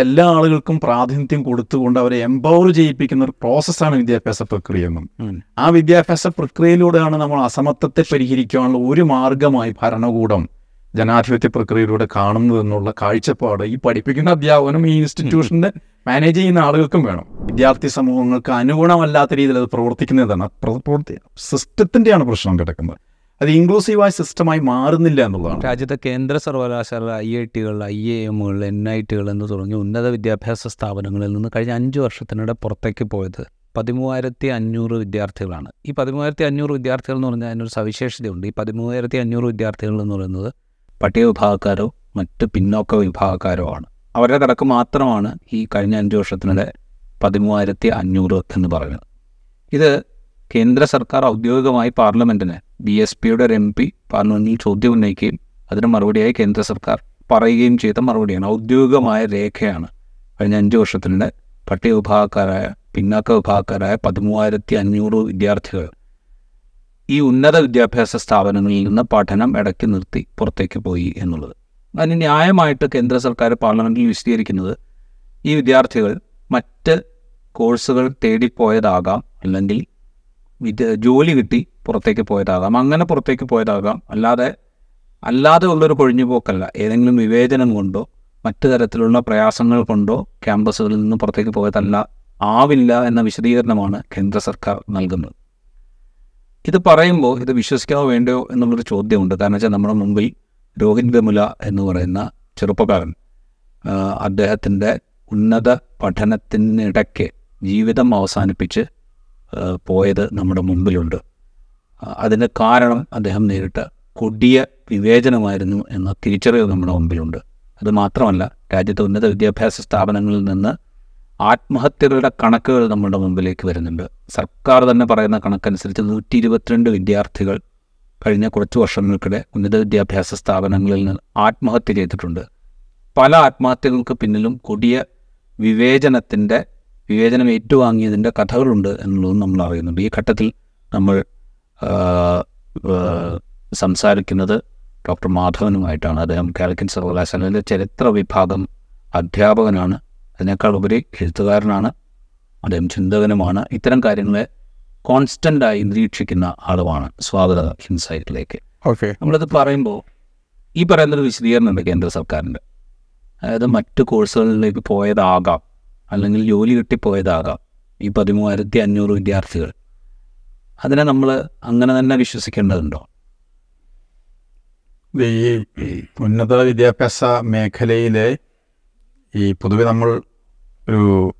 എല്ലാ ആളുകൾക്കും പ്രാതിനിധ്യം കൊടുത്തുകൊണ്ട് അവരെ എംപവർ ചെയ്യിപ്പിക്കുന്ന ഒരു പ്രോസസ്സാണ് വിദ്യാഭ്യാസ പ്രക്രിയ എന്നും. ആ വിദ്യാഭ്യാസ പ്രക്രിയയിലൂടെയാണ് നമ്മൾ അസമത്വത്തെ പരിഹരിക്കാനുള്ള ഒരു മാർഗമായി ഭരണകൂടം ജനാധിപത്യ പ്രക്രിയയിലൂടെ കാണുന്നത് എന്നുള്ള കാഴ്ചപ്പാട് ഈ പഠിപ്പിക്കുന്ന അധ്യാപകനും ഈ ഇൻസ്റ്റിറ്റ്യൂഷന്റെ മാനേജ് ചെയ്യുന്ന ആളുകൾക്കും വേണം. വിദ്യാർത്ഥി സമൂഹങ്ങൾക്ക് അനുഗുണമല്ലാത്ത രീതിയിൽ അത് പ്രവർത്തിക്കുന്നതാണ്. പ്ര- സിസ്റ്റത്തിന്റെയാണ് പ്രശ്നം കിടക്കുന്നത്. അത് ഇൻക്ലൂസീവായ സിസ്റ്റമായി മാറുന്നില്ല എന്നുള്ളതാണ്. രാജ്യത്തെ കേന്ദ്ര സർവകലാശാല ഐ ഐ ടികൾ ഐ എ എമ്മുകൾ എൻ ഐ ടികൾ എന്ന് തുടങ്ങിയ ഉന്നത വിദ്യാഭ്യാസ സ്ഥാപനങ്ങളിൽ നിന്ന് കഴിഞ്ഞ അഞ്ച് വർഷത്തിനിടെ പുറത്തേക്ക് പോയത് പതിമൂവായിരത്തി അഞ്ഞൂറ് വിദ്യാർത്ഥികളാണ്. ഈ പതിമൂവായിരത്തി അഞ്ഞൂറ് വിദ്യാർത്ഥികൾ എന്ന് പറഞ്ഞാൽ അതിനൊരു സവിശേഷതയുണ്ട്. ഈ പതിമൂവായിരത്തി അഞ്ഞൂറ് വിദ്യാർത്ഥികൾ എന്ന് പറയുന്നത് പട്ടിക വിഭാഗക്കാരോ മറ്റ് പിന്നോക്ക വിഭാഗക്കാരോ ആണ്. അവരുടെ കണക്ക് മാത്രമാണ് ഈ കഴിഞ്ഞ അഞ്ച് വർഷത്തിനിടെ പതിമൂവായിരത്തി അഞ്ഞൂറ് എന്ന് പറയുന്നത്. ഇത് കേന്ദ്ര സർക്കാർ ഔദ്യോഗികമായി പാർലമെന്റിന് ബി എസ് പിയുടെ ഒരു എം പി പാർലമെന്റിൽ ചോദ്യം ഉന്നയിക്കുകയും അതിന് മറുപടിയായി കേന്ദ്ര സർക്കാർ പറയുകയും ചെയ്ത മറുപടിയാണ്. ഔദ്യോഗികമായ രേഖയാണ് കഴിഞ്ഞ അഞ്ച് വർഷത്തിനിടെ പട്ടിക വിഭാഗക്കാരായ പിന്നാക്ക വിഭാഗക്കാരായ പതിമൂവായിരത്തി അഞ്ഞൂറ് വിദ്യാർത്ഥികൾ ഈ ഉന്നത വിദ്യാഭ്യാസ സ്ഥാപനങ്ങളിൽ നിന്ന് പഠനം ഇടയ്ക്ക് നിർത്തി പുറത്തേക്ക് പോയി എന്നുള്ളത്. അതിന് ന്യായമായിട്ട് കേന്ദ്ര സർക്കാർ പാർലമെന്റിൽ വിശദീകരിക്കുന്നത് ഈ വിദ്യാർത്ഥികൾ മറ്റ് കോഴ്സുകൾ തേടിപ്പോയതാകാം അല്ലെങ്കിൽ ജോലി കിട്ടി പുറത്തേക്ക് പോയതാകാം. അങ്ങനെ പുറത്തേക്ക് പോയതാകാം. അല്ലാതെ അല്ലാതെ ഉള്ളൊരു കൊഴിഞ്ഞുപോക്കല്ല ഏതെങ്കിലും വിവേചനം കൊണ്ടോ മറ്റു തരത്തിലുള്ള പ്രയാസങ്ങൾ കൊണ്ടോ ക്യാമ്പസുകളിൽ നിന്ന് പുറത്തേക്ക് പോയതല്ല ആവില്ല എന്ന വിശദീകരണമാണ് കേന്ദ്ര സർക്കാർ നൽകുന്നത്. ഇത് പറയുമ്പോൾ ഇത് വിശ്വസിക്കാമോ വേണ്ടയോ എന്നുള്ളൊരു ചോദ്യമുണ്ട്. കാരണം വെച്ചാൽ നമ്മുടെ മുമ്പിൽ രോഹിത് വെമുല എന്ന് പറയുന്ന ചെറുപ്പക്കാരൻ അദ്ദേഹത്തിന്റെ ഉന്നത പഠനത്തിനിടയ്ക്ക് ജീവിതം അവസാനിപ്പിച്ച് പോയത് നമ്മുടെ മുമ്പിലുണ്ട്. അതിന് കാരണം അദ്ദേഹം നേരിട്ട കൊടിയ വിവേചനമായിരുന്നു എന്ന തിരിച്ചറിവ് നമ്മുടെ മുമ്പിലുണ്ട്. അത് മാത്രമല്ല രാജ്യത്തെ ഉന്നത വിദ്യാഭ്യാസ സ്ഥാപനങ്ങളിൽ നിന്ന് ആത്മഹത്യകളുടെ കണക്കുകൾ നമ്മുടെ മുമ്പിലേക്ക് വരുന്നുണ്ട്. സർക്കാർ തന്നെ പറയുന്ന കണക്കനുസരിച്ച് നൂറ്റി ഇരുപത്തിരണ്ട് വിദ്യാർത്ഥികൾ കഴിഞ്ഞ കുറച്ച് വർഷങ്ങൾക്കിടെ ഉന്നത വിദ്യാഭ്യാസ സ്ഥാപനങ്ങളിൽ നിന്ന് ആത്മഹത്യ ചെയ്തിട്ടുണ്ട്. പല ആത്മഹത്യകൾക്ക് പിന്നിലും കൊടിയ വിവേചനത്തിന്റെ വിവേചനം ഏറ്റുവാങ്ങിയതിന്റെ കഥകളുണ്ട് എന്നുള്ളതും നമ്മൾ അറിയുന്നുണ്ട്. ഈ ഘട്ടത്തിൽ നമ്മൾ സംസാരിക്കുന്നത് ഡോക്ടർ മാധവനുമായിട്ടാണ്. അദ്ദേഹം കാലിക്കൻ സർവകലാശാലയിലെ ചരിത്ര വിഭാഗം അധ്യാപകനാണ്. അതിനേക്കാൾ ഉപരി എഴുത്തുകാരനാണ്. അദ്ദേഹം ചിന്തകനുമാണ്. ഇത്തരം കാര്യങ്ങളെ കോൺസ്റ്റന്റായി നിരീക്ഷിക്കുന്ന ആളുമാണ് സ്വാഗത ഇൻസൈറ്റിലേക്ക്. ഓക്കെ. നമ്മളത് പറയുമ്പോൾ ഈ പറയുന്നൊരു വിശദീകരണമുണ്ട് കേന്ദ്ര സർക്കാരിന്റെ. അതായത് മറ്റ് കോഴ്സുകളിലേക്ക് പോയതാകാം. അല്ലെങ്കിൽ ജോലി കിട്ടിപ്പോയതാകാം ഈ പതിമൂവായിരത്തി അഞ്ഞൂറ് വിദ്യാർത്ഥികൾ. അതിനെ നമ്മൾ അങ്ങനെ തന്നെ വിശ്വസിക്കേണ്ടതുണ്ടോ? ഈ ഉന്നത വിദ്യാഭ്യാസ മേഖലയിലെ ഈ പൊതുവെ നമ്മൾ ഒരു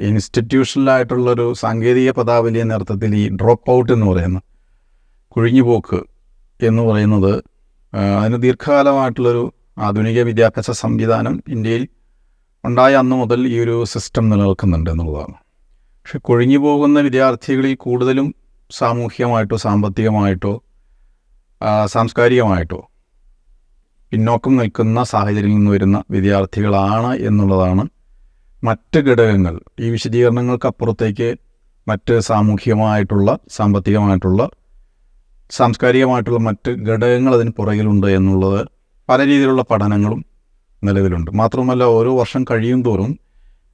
ഇൻസ്റ്റിറ്റ്യൂഷണലായിട്ടുള്ളൊരു സാങ്കേതിക പദാവലി എന്ന അർത്ഥത്തിൽ ഈ ഡ്രോപ്പ് ഔട്ട് എന്ന് പറയുന്ന കുഴിഞ്ഞുപോക്ക് എന്ന് പറയുന്നത് അതിന് ദീർഘകാലമായിട്ടുള്ളൊരു ആധുനിക വിദ്യാഭ്യാസ സംവിധാനം ഇന്ത്യയിൽ ഉണ്ടായ അന്ന് മുതൽ ഈ ഒരു സിസ്റ്റം നിലനിൽക്കുന്നുണ്ട് എന്നുള്ളതാണ്. പക്ഷെ കൊഴിഞ്ഞു പോകുന്ന വിദ്യാർത്ഥികളിൽ കൂടുതലും സാമൂഹികമായിട്ടോ സാമ്പത്തികമായിട്ടോ സാംസ്കാരികമായിട്ടോ പിന്നോക്കം നിൽക്കുന്ന സാഹചര്യങ്ങളിൽ നിന്ന് വരുന്ന വിദ്യാർത്ഥികളാണ് എന്നുള്ളതാണ് മറ്റ് ഘടകങ്ങൾ. ഈ വിശദീകരണങ്ങൾക്കപ്പുറത്തേക്ക് മറ്റ് സാമൂഹികമായിട്ടുള്ള സാമ്പത്തികമായിട്ടുള്ള സാംസ്കാരികമായിട്ടുള്ള മറ്റ് ഘടകങ്ങൾ അതിന് പുറകിലുണ്ട് എന്നുള്ളത് പല രീതിയിലുള്ള പഠനങ്ങളും നിലവിലുണ്ട്. മാത്രമല്ല ഓരോ വർഷം കഴിയും തോറും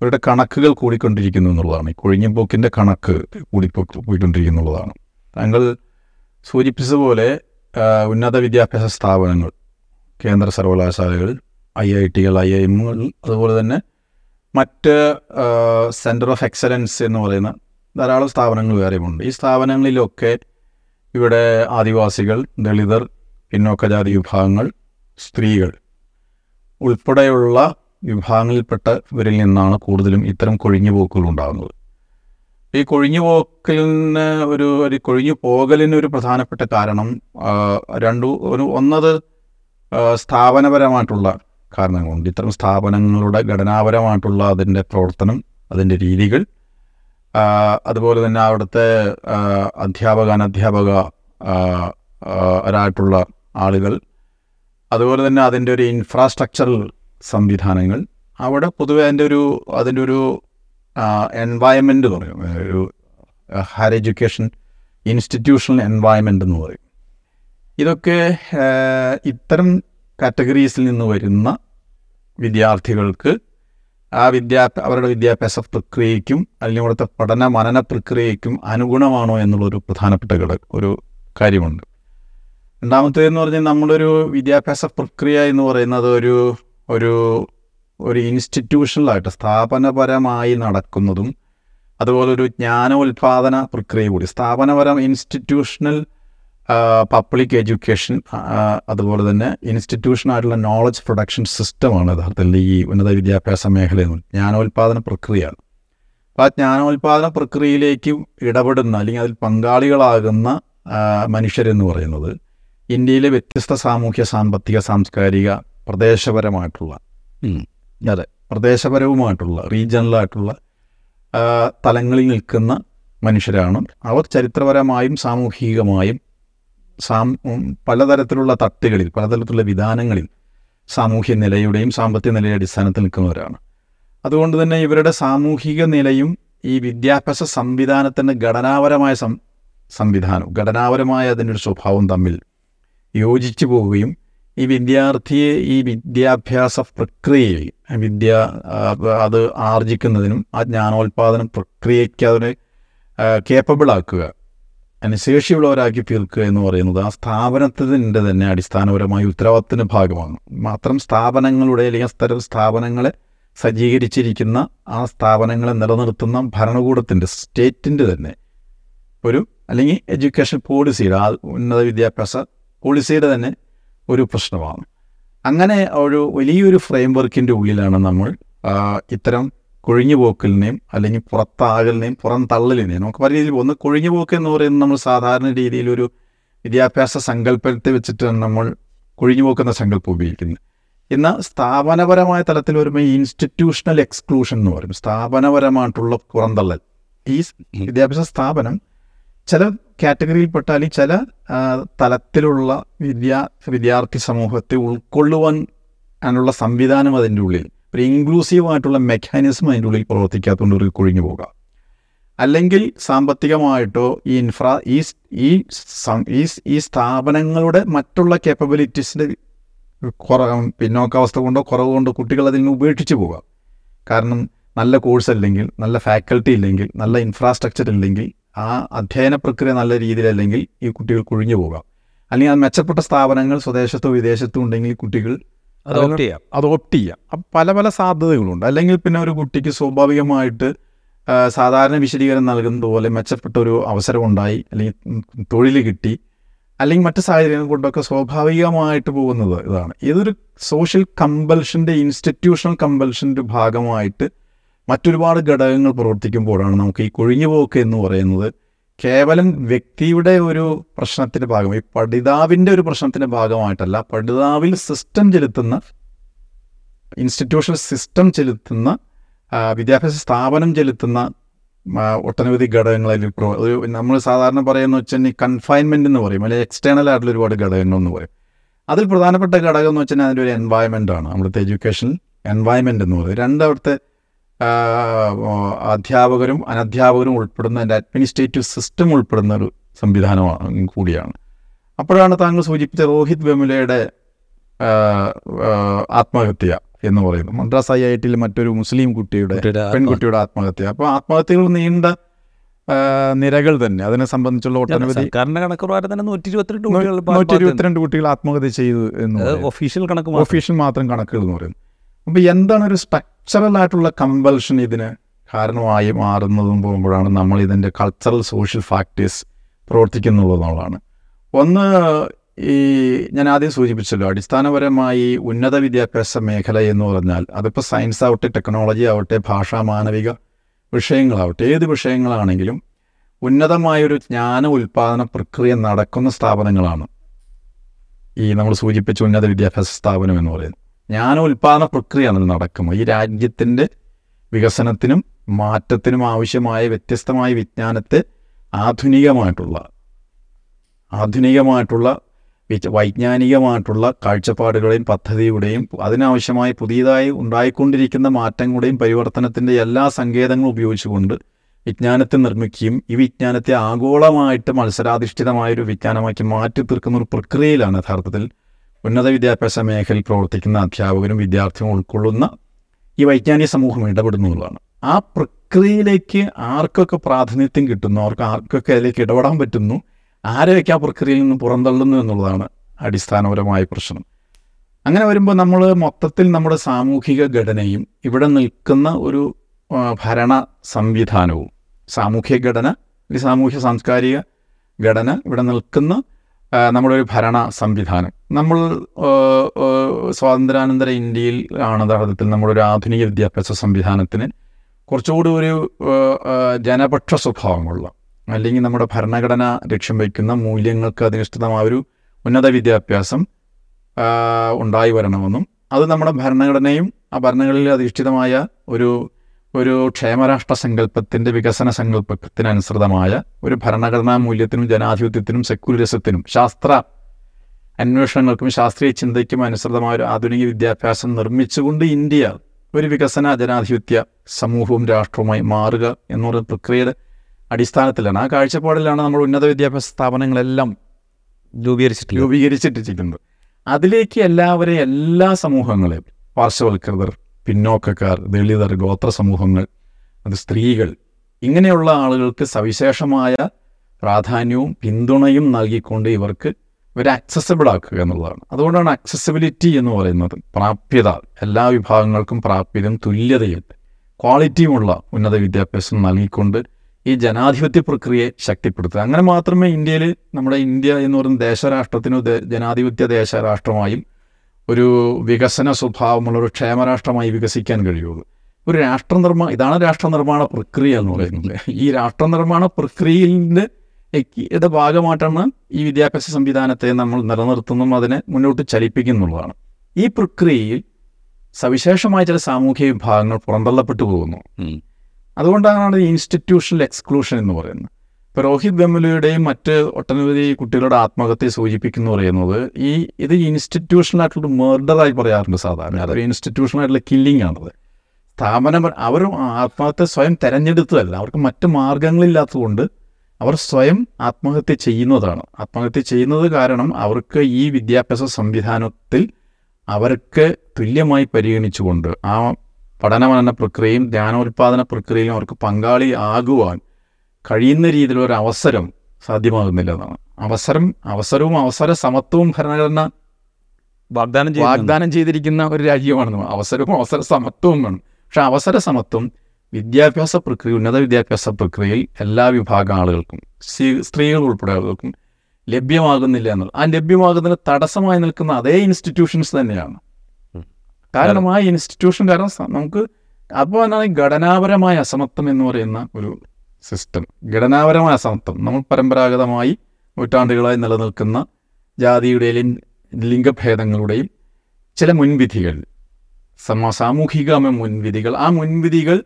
ഇവരുടെ കണക്കുകൾ കൂടിക്കൊണ്ടിരിക്കുന്നു എന്നുള്ളതാണ്. ഈ കൊഴിഞ്ഞുപോക്കിന്റെ കണക്ക് കൂടിപ്പോ പോയിക്കൊണ്ടിരിക്കുന്നുള്ളതാണ് താങ്കൾ സൂചിപ്പിച്ചതുപോലെ ഉന്നത വിദ്യാഭ്യാസ സ്ഥാപനങ്ങൾ കേന്ദ്ര സർവകലാശാലകൾ ഐ ഐ ടികൾ ഐ ഐ എമ്മുകൾ അതുപോലെ തന്നെ മറ്റ് സെന്റർ ഓഫ് എക്സലൻസ് എന്ന് പറയുന്ന ധാരാളം സ്ഥാപനങ്ങൾ വേറെയുമുണ്ട്. ഈ സ്ഥാപനങ്ങളിലൊക്കെ ഇവിടെ ആദിവാസികൾ ദളിതർ പിന്നോക്കജാതി വിഭാഗങ്ങൾ സ്ത്രീകൾ ഉൾപ്പെടെയുള്ള വിഭാഗങ്ങളിൽപ്പെട്ടവരിൽ നിന്നാണ് കൂടുതലും ഇത്തരം കൊഴിഞ്ഞുപോക്കുകൾ ഉണ്ടാകുന്നത്. ഈ കൊഴിഞ്ഞുപോക്കലിന് ഒരു ഒരു കൊഴിഞ്ഞു പോകലിന് ഒരു പ്രധാനപ്പെട്ട കാരണം രണ്ടു ഒരു ഒന്നത് സ്ഥാപനപരമായിട്ടുള്ള കാരണങ്ങളുണ്ട്. ഇത്തരം സ്ഥാപനങ്ങളുടെ ഘടനാപരമായിട്ടുള്ള അതിന്റെ പ്രവർത്തനം അതിന്റെ രീതികൾ അതുപോലെ തന്നെ അവിടുത്തെ അധ്യാപക അനധ്യാപക രായിട്ടുള്ള ആളുകൾ അതുപോലെ തന്നെ അതിന്റെ ഒരു ഇൻഫ്രാസ്ട്രക്ചറൽ സംവിധാനങ്ങൾ. അവിടെ പൊതുവെ അതിന്റെ ഒരു അതിന്റെ ഒരു എൻവയൺമെന്റ് പറയും. ഒരു ഹയർ എഡ്യൂക്കേഷൻ ഇൻസ്റ്റിറ്റ്യൂഷണൽ എൻവയൺമെന്റ് എന്ന് പറയും. ഇതൊക്കെ ഇത്തരം കാറ്റഗറീസിൽ നിന്ന് വരുന്ന വിദ്യാർത്ഥികൾക്ക് ആ വിദ്യാ അവരുടെ വിദ്യാഭ്യാസ പ്രക്രിയയ്ക്കും അല്ലെങ്കിൽ അവിടുത്തെ പഠന മനന പ്രക്രിയയ്ക്കും അനുഗുണമാണോ എന്നുള്ളൊരു പ്രധാനപ്പെട്ട ഘടക ഒരു കാര്യമുണ്ട്. രണ്ടാമത്തേതെന്ന് പറഞ്ഞാൽ നമ്മളൊരു വിദ്യാഭ്യാസ പ്രക്രിയ എന്ന് പറയുന്നത് ഒരു ഒരു ഒരു ഇൻസ്റ്റിറ്റ്യൂഷനിലായിട്ട് സ്ഥാപനപരമായി നടക്കുന്നതും അതുപോലെ ഒരു ജ്ഞാനോൽപാദന പ്രക്രിയ കൂടി. സ്ഥാപനപരം ഇൻസ്റ്റിറ്റ്യൂഷണൽ പബ്ലിക് എഡ്യൂക്കേഷൻ അതുപോലെ തന്നെ ഇൻസ്റ്റിറ്റ്യൂഷനായിട്ടുള്ള നോളജ് പ്രൊഡക്ഷൻ സിസ്റ്റമാണ് യഥാർത്ഥത്തിൽ ഈ ഉന്നത വിദ്യാഭ്യാസ മേഖലയിൽ ജ്ഞാനോൽപാദന പ്രക്രിയയാണ്. അപ്പോൾ ആ ജ്ഞാനോൽപാദന പ്രക്രിയയിലേക്ക് ഇടപെടുന്ന അല്ലെങ്കിൽ അതിൽ പങ്കാളികളാകുന്ന മനുഷ്യരെന്ന് പറയുന്നത് ഇന്ത്യയിലെ വ്യത്യസ്ത സാമൂഹ്യ സാമ്പത്തിക സാംസ്കാരിക പ്രദേശപരമായിട്ടുള്ള അതെ പ്രദേശപരവുമായിട്ടുള്ള റീജിയണലായിട്ടുള്ള തലങ്ങളിൽ നിൽക്കുന്ന മനുഷ്യരാണ്. അവർ ചരിത്രപരമായും സാമൂഹികമായും സാം പലതരത്തിലുള്ള തട്ടുകളിൽ പലതരത്തിലുള്ള വിധാനങ്ങളിൽ സാമൂഹ്യ നിലയുടെയും സാമ്പത്തിക നിലയുടെ അടിസ്ഥാനത്തിൽ നിൽക്കുന്നവരാണ്. അതുകൊണ്ട് തന്നെ ഇവരുടെ സാമൂഹിക നിലയും ഈ വിദ്യാഭ്യാസ സംവിധാനത്തിന്റെ ഘടനാപരമായ സം സംവിധാനവും ഘടനാപരമായ അതിന്റെ ഒരു സ്വഭാവം തമ്മിൽ യോജിച്ചു പോവുകയും ഈ വിദ്യാർത്ഥിയെ ഈ വിദ്യാഭ്യാസ പ്രക്രിയയിൽ വിദ്യ അത് ആർജിക്കുന്നതിനും ആ ജ്ഞാനോൽപാദന പ്രക്രിയയ്ക്ക് അതിനെ കേപ്പബിൾ ആക്കുക അതിനെ ശേഷിയുള്ളവരാക്കി തീർക്കുക എന്ന് പറയുന്നത് ആ സ്ഥാപനത്തിന്റെ തന്നെ അടിസ്ഥാനപരമായ ഉത്തരവാദിത്തത്തിന്റെ ഭാഗമാണ്. മാത്രം സ്ഥാപനങ്ങളുടെ അല്ലെങ്കിൽ അത്തരം സ്ഥാപനങ്ങളെ സജ്ജീകരിച്ചിരിക്കുന്ന ആ സ്ഥാപനങ്ങളെ നിലനിർത്തുന്ന ഭരണകൂടത്തിന്റെ സ്റ്റേറ്റിന്റെ തന്നെ ഒരു അല്ലെങ്കിൽ എഡ്യൂക്കേഷൻ പോളിസിയുടെ ആ ഉന്നത വിദ്യാഭ്യാസ പോളിസിയുടെ തന്നെ ഒരു പ്രശ്നമാണ്. അങ്ങനെ ഒരു വലിയൊരു ഫ്രെയിം വർക്കിന്റെ ഉള്ളിലാണ് നമ്മൾ ഇത്തരം ഇത്തരം കൊഴിഞ്ഞുപോക്കലിനെയും അല്ലെങ്കിൽ പുറത്താകലിനെയും പുറം തള്ളലിനെയും നമുക്ക് പല രീതിയിൽ ഒന്ന് കൊഴിഞ്ഞുപോക്ക് എന്ന് പറയുന്നത് നമ്മൾ സാധാരണ രീതിയിൽ ഒരു വിദ്യാഭ്യാസ സങ്കല്പത്തെ വെച്ചിട്ടാണ് നമ്മൾ കൊഴിഞ്ഞുപോക്കുന്ന സങ്കല്പം ഉപയോഗിക്കുന്നത്. എന്നാൽ സ്ഥാപനപരമായ തലത്തിൽ വരുമ്പോൾ ഇൻസ്റ്റിറ്റ്യൂഷണൽ എക്സ്ക്ലൂഷൻ എന്ന് പറയും. സ്ഥാപനപരമായിട്ടുള്ള പുറന്തള്ളൽ. ഈ വിദ്യാഭ്യാസ സ്ഥാപനം ചില കാറ്റഗറിയിൽപ്പെട്ട അല്ലെങ്കിൽ ചില തലത്തിലുള്ള വിദ്യാ വിദ്യാർത്ഥി സമൂഹത്തെ ഉൾക്കൊള്ളുവാൻ അതിനുള്ള സംവിധാനം അതിന്റെ ഉള്ളിൽ. ഒരു ഇൻക്ലൂസീവ് ആയിട്ടുള്ള മെക്കാനിസം അതിന്റെ ഉള്ളിൽ പ്രവർത്തിക്കാത്തതുകൊണ്ട് ഒരു കുഴിഞ്ഞു പോകാം. അല്ലെങ്കിൽ സാമ്പത്തികമായിട്ടോ ഈ ഇൻഫ്രാ ഈ ഈ ഈ സ്ഥാപനങ്ങളുടെ മറ്റുള്ള കേപ്പബിലിറ്റീസിന്റെ കുറ പിന്നോക്കാവസ്ഥ കൊണ്ടോ കുറവ് കൊണ്ടോ കുട്ടികൾ അതിൽ നിന്ന് ഉപേക്ഷിച്ച് പോകാം. കാരണം നല്ല കോഴ്സ് അല്ലെങ്കിൽ നല്ല ഫാക്കൽറ്റി ഇല്ലെങ്കിൽ നല്ല ഇൻഫ്രാസ്ട്രക്ചർ ഇല്ലെങ്കിൽ ആ അധ്യയന പ്രക്രിയ നല്ല രീതിയിലല്ലെങ്കിൽ ഈ കുട്ടികൾ കുഴിഞ്ഞു പോകാം. അല്ലെങ്കിൽ അത് മെച്ചപ്പെട്ട സ്ഥാപനങ്ങൾ സ്വദേശത്തോ വിദേശത്തോ ഉണ്ടെങ്കിൽ കുട്ടികൾ അത് ഓപ്റ്റ് ചെയ്യാം. അത് ഓപ്റ്റ് ചെയ്യാം. അപ്പം പല പല സാധ്യതകളുണ്ട്. അല്ലെങ്കിൽ പിന്നെ ഒരു കുട്ടിക്ക് സ്വാഭാവികമായിട്ട് സാധാരണ വിശദീകരണം നൽകുന്നത് പോലെ മെച്ചപ്പെട്ട ഒരു അവസരം ഉണ്ടായി അല്ലെങ്കിൽ തൊഴിൽ കിട്ടി അല്ലെങ്കിൽ മറ്റു സാഹചര്യങ്ങൾ കൊണ്ടൊക്കെ സ്വാഭാവികമായിട്ട് പോകുന്നത് ഇതാണ്. ഇതൊരു സോഷ്യൽ കമ്പൽഷന്റെ ഇൻസ്റ്റിറ്റ്യൂഷണൽ കമ്പൽഷന്റെ ഭാഗമായിട്ട് മറ്റൊരുപാട് ഘടകങ്ങൾ പ്രവർത്തിക്കുമ്പോഴാണ് നമുക്ക് ഈ കൊഴിഞ്ഞുപോക്ക് എന്ന് പറയുന്നത് കേവലം വ്യക്തിയുടെ ഒരു പ്രശ്നത്തിന്റെ ഭാഗം ഈ പഠിതാവിന്റെ ഒരു പ്രശ്നത്തിന്റെ ഭാഗമായിട്ടല്ല പഠിതാവിൽ സിസ്റ്റം ചെലുത്തുന്ന ഇൻസ്റ്റിറ്റ്യൂഷണൽ സിസ്റ്റം ചെലുത്തുന്ന വിദ്യാഭ്യാസ സ്ഥാപനം ചെലുത്തുന്ന ഒട്ടനവധി ഘടകങ്ങളിൽ ഒരു നമ്മൾ സാധാരണ പറയുന്ന വെച്ചാൽ കൺഫൈൻമെന്റ് എന്ന് പറയും അല്ലെങ്കിൽ എക്സ്റ്റേണൽ ആയിട്ടുള്ള ഒരുപാട് ഘടകങ്ങൾ എന്ന് പറയും. അതിൽ പ്രധാനപ്പെട്ട ഘടകം എന്ന് വെച്ചാൽ അതിന്റെ ഒരു എൻവയൺമെന്റ് ആണ്. അവിടുത്തെ എഡ്യൂക്കേഷൻ എൻവയൺമെന്റ് എന്ന് പറയും. രണ്ട് അവിടുത്തെ ആ, ഓ, അധ്യാപകരും അനധ്യാപകരും ഉൾപ്പെടുന്ന അതിന്റെ അഡ്മിനിസ്ട്രേറ്റീവ് സിസ്റ്റം ഉൾപ്പെടുന്ന ഒരു സംവിധാനമാണ് കൂടിയാണ്. അപ്പോഴാണ് താങ്കൾ സൂചിപ്പിച്ച രോഹിത് വെമുലയുടെ ആത്മഹത്യ എന്ന് പറയുന്നത്. മദ്രാസ് ഐ ഐ ടിയിൽ മറ്റൊരു മുസ്ലിം കുട്ടിയുടെ കുട്ടിയുടെ പെൺകുട്ടിയുടെ ആത്മഹത്യ. അപ്പോൾ ആത്മഹത്യകൾ നീണ്ട നിരകൾ തന്നെ. അതിനെ സംബന്ധിച്ചുള്ള ഒട്ടനവധി സർക്കാരിന്റെ കണക്ക് പ്രകാരം തന്നെ നൂറ്റി ഇരുപത്തിരണ്ട് കുട്ടികൾ നൂറ്റി ഇരുപത്തിരണ്ട് കുട്ടികൾ ആത്മഹത്യ ചെയ്തു എന്ന് പറയുന്നു. ഒഫീഷ്യൽ കണക്ക് മാത്രം. ഒഫീഷ്യൽ മാത്രം കണക്കുകൾ എന്ന് പറയുന്നത് അപ്പോൾ എന്താണ് ഒരു സ്ട്രക്ചറൽ ആയിട്ടുള്ള കമ്പൽഷൻ ഇതിന് കാരണമായി മാറുന്നതും പോകുമ്പോഴാണ് നമ്മൾ ഇതിന്റെ കൾച്ചറൽ സോഷ്യൽ ഫാക്ടേഴ്സ് പ്രവർത്തിക്കുന്നുള്ളതാണ് ഒന്ന് ഈ ഞാൻ ആദ്യം സൂചിപ്പിച്ചല്ലോ അടിസ്ഥാനപരമായി ഉന്നത വിദ്യാഭ്യാസ മേഖല എന്ന് പറഞ്ഞാൽ അതിപ്പോൾ സയൻസ് ആവട്ടെ ടെക്നോളജി ആവട്ടെ ഭാഷാ മാനവിക വിഷയങ്ങളാവട്ടെ ഏത് വിഷയങ്ങളാണെങ്കിലും ഉന്നതമായൊരു ജ്ഞാന ഉൽപാദന പ്രക്രിയ നടക്കുന്ന സ്ഥാപനങ്ങളാണ്. ഈ നമ്മൾ സൂചിപ്പിച്ച ഉന്നത വിദ്യാഭ്യാസ സ്ഥാപനം എന്ന് പറയുന്നത്. ജ്ഞാന ഉൽപാദന പ്രക്രിയയാണ് നടക്കുന്നത്. ഈ രാജ്യത്തിന്റെ വികസനത്തിനും മാറ്റത്തിനും ആവശ്യമായ വ്യത്യസ്തമായ വിജ്ഞാനത്തെ ആധുനികമായിട്ടുള്ള ആധുനികമായിട്ടുള്ള വൈജ്ഞാനികമായിട്ടുള്ള കാഴ്ചപ്പാടുകളെയും പദ്ധതിയുടെയും അതിനാവശ്യമായ പുതിയതായി ഉണ്ടായിക്കൊണ്ടിരിക്കുന്ന മാറ്റങ്ങളുടെയും പരിവർത്തനത്തിന്റെ എല്ലാ സങ്കേതങ്ങളും ഉപയോഗിച്ചുകൊണ്ട് വിജ്ഞാനത്തെ നിർമ്മിക്കുകയും ഈ വിജ്ഞാനത്തെ ആഗോളമായിട്ട് മത്സരാധിഷ്ഠിതമായൊരു വിജ്ഞാനമാക്കി മാറ്റി തീർക്കുന്ന ഒരു പ്രക്രിയയിലാണ് യഥാർത്ഥത്തിൽ ഉന്നത വിദ്യാഭ്യാസ മേഖലയിൽ പ്രവർത്തിക്കുന്ന അധ്യാപകരും വിദ്യാർത്ഥികളും ഉൾക്കൊള്ളുന്ന ഈ വൈജ്ഞാനിക സമൂഹം ഇടപെടുന്നു ആ പ്രക്രിയയിലേക്ക് ആർക്കൊക്കെ പ്രാതിനിധ്യം കിട്ടുന്നു അവർക്ക് ആർക്കൊക്കെ അതിലേക്ക് ഇടപെടാൻ പറ്റുന്നു ആരെയൊക്കെ ആ പ്രക്രിയയിൽ നിന്ന് പുറന്തള്ളുന്നു എന്നുള്ളതാണ് അടിസ്ഥാനപരമായ പ്രശ്നം. അങ്ങനെ വരുമ്പോൾ നമ്മൾ മൊത്തത്തിൽ നമ്മുടെ സാമൂഹിക ഘടനയും ഇവിടെ നിൽക്കുന്ന ഒരു ഭരണ സംവിധാനവും സാമൂഹിക ഘടന ഒരു സാമൂഹ്യ സാംസ്കാരിക ഘടന ഇവിടെ നിൽക്കുന്ന നമ്മുടെ ഒരു ഭരണ സംവിധാനം. നമ്മൾ സ്വാതന്ത്ര്യാനന്തര ഇന്ത്യയിൽ ആണ് യഥാർത്ഥത്തിൽ നമ്മുടെ ഒരു ആധുനിക വിദ്യാഭ്യാസ സംവിധാനത്തിന് കുറച്ചുകൂടി ഒരു ജനപക്ഷ സ്വഭാവമുള്ള അല്ലെങ്കിൽ നമ്മുടെ ഭരണഘടന ലക്ഷ്യം വയ്ക്കുന്ന മൂല്യങ്ങൾക്ക് അധിഷ്ഠിതമായ ഒരു ഉന്നത വിദ്യാഭ്യാസം ഉണ്ടായി വരണമെന്നും അത് നമ്മുടെ ഭരണഘടനയും ആ ഭരണഘടനയിൽ അധിഷ്ഠിതമായ ഒരു ഒരു ക്ഷേമരാഷ്ട്ര സങ്കല്പത്തിന്റെ വികസന സങ്കല്പത്തിനനുസൃതമായ ഒരു ഭരണഘടനാ മൂല്യത്തിനും ജനാധിപത്യത്തിനും സെക്യുലറിസത്തിനും ശാസ്ത്ര അന്വേഷണങ്ങൾക്കും ശാസ്ത്രീയ ചിന്തയ്ക്കും അനുസൃതമായ ഒരു ആധുനിക വിദ്യാഭ്യാസം നിർമ്മിച്ചുകൊണ്ട് ഇന്ത്യ ഒരു വികസന ജനാധിപത്യ സമൂഹവും രാഷ്ട്രവുമായി മാറുക എന്ന പ്രക്രിയയുടെ അടിസ്ഥാനത്തിലാണ്. ആ കാഴ്ചപ്പാടിലാണ് നമ്മൾ ഉന്നത വിദ്യാഭ്യാസ സ്ഥാപനങ്ങളെല്ലാം രൂപീകരിച്ചിട്ട് രൂപീകരിച്ചിട്ടിരിക്കുന്നത്. അതിലേക്ക് എല്ലാവരെയും എല്ലാ സമൂഹങ്ങളെയും പാർശ്വവൽകൃതർ പിന്നോക്കക്കാർ ദളിതർ ഗോത്ര സമൂഹങ്ങൾ അത് സ്ത്രീകൾ ഇങ്ങനെയുള്ള ആളുകൾക്ക് സവിശേഷമായ പ്രാധാന്യവും പിന്തുണയും നൽകിക്കൊണ്ട് ഇവർക്ക് ഇവരെ അക്സസിബിൾ ആക്കുക എന്നുള്ളതാണ്. അതുകൊണ്ടാണ് അക്സസിബിലിറ്റി എന്ന് പറയുന്നത്. പ്രാപ്യത എല്ലാ വിഭാഗങ്ങൾക്കും പ്രാപ്യതയും തുല്യതയും ക്വാളിറ്റിയുമുള്ള ഉന്നത വിദ്യാഭ്യാസം നൽകിക്കൊണ്ട് ഈ ജനാധിപത്യ പ്രക്രിയയെ ശക്തിപ്പെടുത്തുക. അങ്ങനെ മാത്രമേ ഇന്ത്യയിൽ നമ്മുടെ ഇന്ത്യ എന്ന് പറയുന്ന ദേശരാഷ്ട്രത്തിനു ജനാധിപത്യ ദേശരാഷ്ട്രമായും ഒരു വികസന സ്വഭാവമുള്ള ഒരു ക്ഷേമരാഷ്ട്രമായി വികസിക്കാൻ കഴിയുള്ളൂ. ഒരു രാഷ്ട്ര നിർമ്മാ ഇതാണ് രാഷ്ട്ര നിർമ്മാണ പ്രക്രിയ എന്ന് പറയുന്നത്. ഈ രാഷ്ട്ര നിർമ്മാണ പ്രക്രിയയിന്റെ യുടെ ഭാഗമായിട്ടാണ് ഈ വിദ്യാഭ്യാസ സംവിധാനത്തെ നമ്മൾ നിലനിർത്തുന്നതും അതിനെ മുന്നോട്ട് ചലിപ്പിക്കുന്നുള്ളതാണ് ഈ പ്രക്രിയയിൽ സവിശേഷമായ ചില സാമൂഹിക വിഭാഗങ്ങൾ പുറന്തള്ളപ്പെട്ടു പോകുന്നു. അതുകൊണ്ടാണ് ഈ ഇൻസ്റ്റിറ്റ്യൂഷണൽ എക്സ്ക്ലൂഷൻ എന്ന് പറയുന്നത്. ഇപ്പോൾ രോഹിത് വെമുലയുടെയും മറ്റ് ഒട്ടനവധി കുട്ടികളുടെ ആത്മഹത്യ സൂചിപ്പിക്കുന്നു പറയുന്നത് ഈ ഇത് ഇൻസ്റ്റിറ്റ്യൂഷണൽ ആയിട്ടുള്ള മേർഡറായി പറയാറുണ്ട് സാധാരണ. അതൊരു ഇൻസ്റ്റിറ്റ്യൂഷണൽ ആയിട്ടുള്ള കില്ലിംഗ് ആണത് സ്ഥാപനം അവർ ആത്മഹത്യ സ്വയം തെരഞ്ഞെടുത്തതല്ല. അവർക്ക് മറ്റ് മാർഗങ്ങളില്ലാത്തതുകൊണ്ട് അവർ സ്വയം ആത്മഹത്യ ചെയ്യുന്നതാണ്. ആത്മഹത്യ ചെയ്യുന്നത് കാരണം അവർക്ക് ഈ വിദ്യാഭ്യാസ സംവിധാനത്തിൽ അവർക്ക് തുല്യമായി പരിഗണിച്ചുകൊണ്ട് ആ പഠനമനന പ്രക്രിയയും ധ്യാനോൽപാദന പ്രക്രിയയിലും അവർക്ക് പങ്കാളി ആകുവാൻ കഴിയുന്ന രീതിയിലുള്ള ഒരു അവസരം സാധ്യമാകുന്നില്ല എന്നാണ് അവസരം അവസരവും അവസര സമത്വവും ഭരണഘടന വാഗ്ദാനം വാഗ്ദാനം ചെയ്തിരിക്കുന്ന ഒരു രാജ്യമാണ് അവസരവും അവസര സമത്വവും വേണം. പക്ഷെ അവസര സമത്വം വിദ്യാഭ്യാസ പ്രക്രിയ ഉന്നത വിദ്യാഭ്യാസ പ്രക്രിയയിൽ എല്ലാ വിഭാഗ ആളുകൾക്കും സ്ത്രീ- സ്ത്രീകൾ ഉൾപ്പെടെ ആളുകൾക്കും ലഭ്യമാകുന്നില്ല എന്നുള്ളത്. ആ ലഭ്യമാകുന്നതിന് തടസ്സമായി നിൽക്കുന്ന അതേ ഇൻസ്റ്റിറ്റ്യൂഷൻസ് തന്നെയാണ്. കാരണം ആ ഇൻസ്റ്റിറ്റ്യൂഷൻ കാരണം നമുക്ക് അപ്പോൾ എന്താണ് ഘടനാപരമായ അസമത്വം എന്ന് പറയുന്ന ഒരു സിസ്റ്റം ഘടനാപരമായ അസമത്വം നമ്മൾ പരമ്പരാഗതമായി നൂറ്റാണ്ടുകളായി നിലനിൽക്കുന്ന ജാതിയുടെയും ലിംഗഭേദങ്ങളുടെയും ചില മുൻവിധികൾ സമ സാമൂഹികമായ മുൻവിധികൾ. ആ മുൻവിധികൾ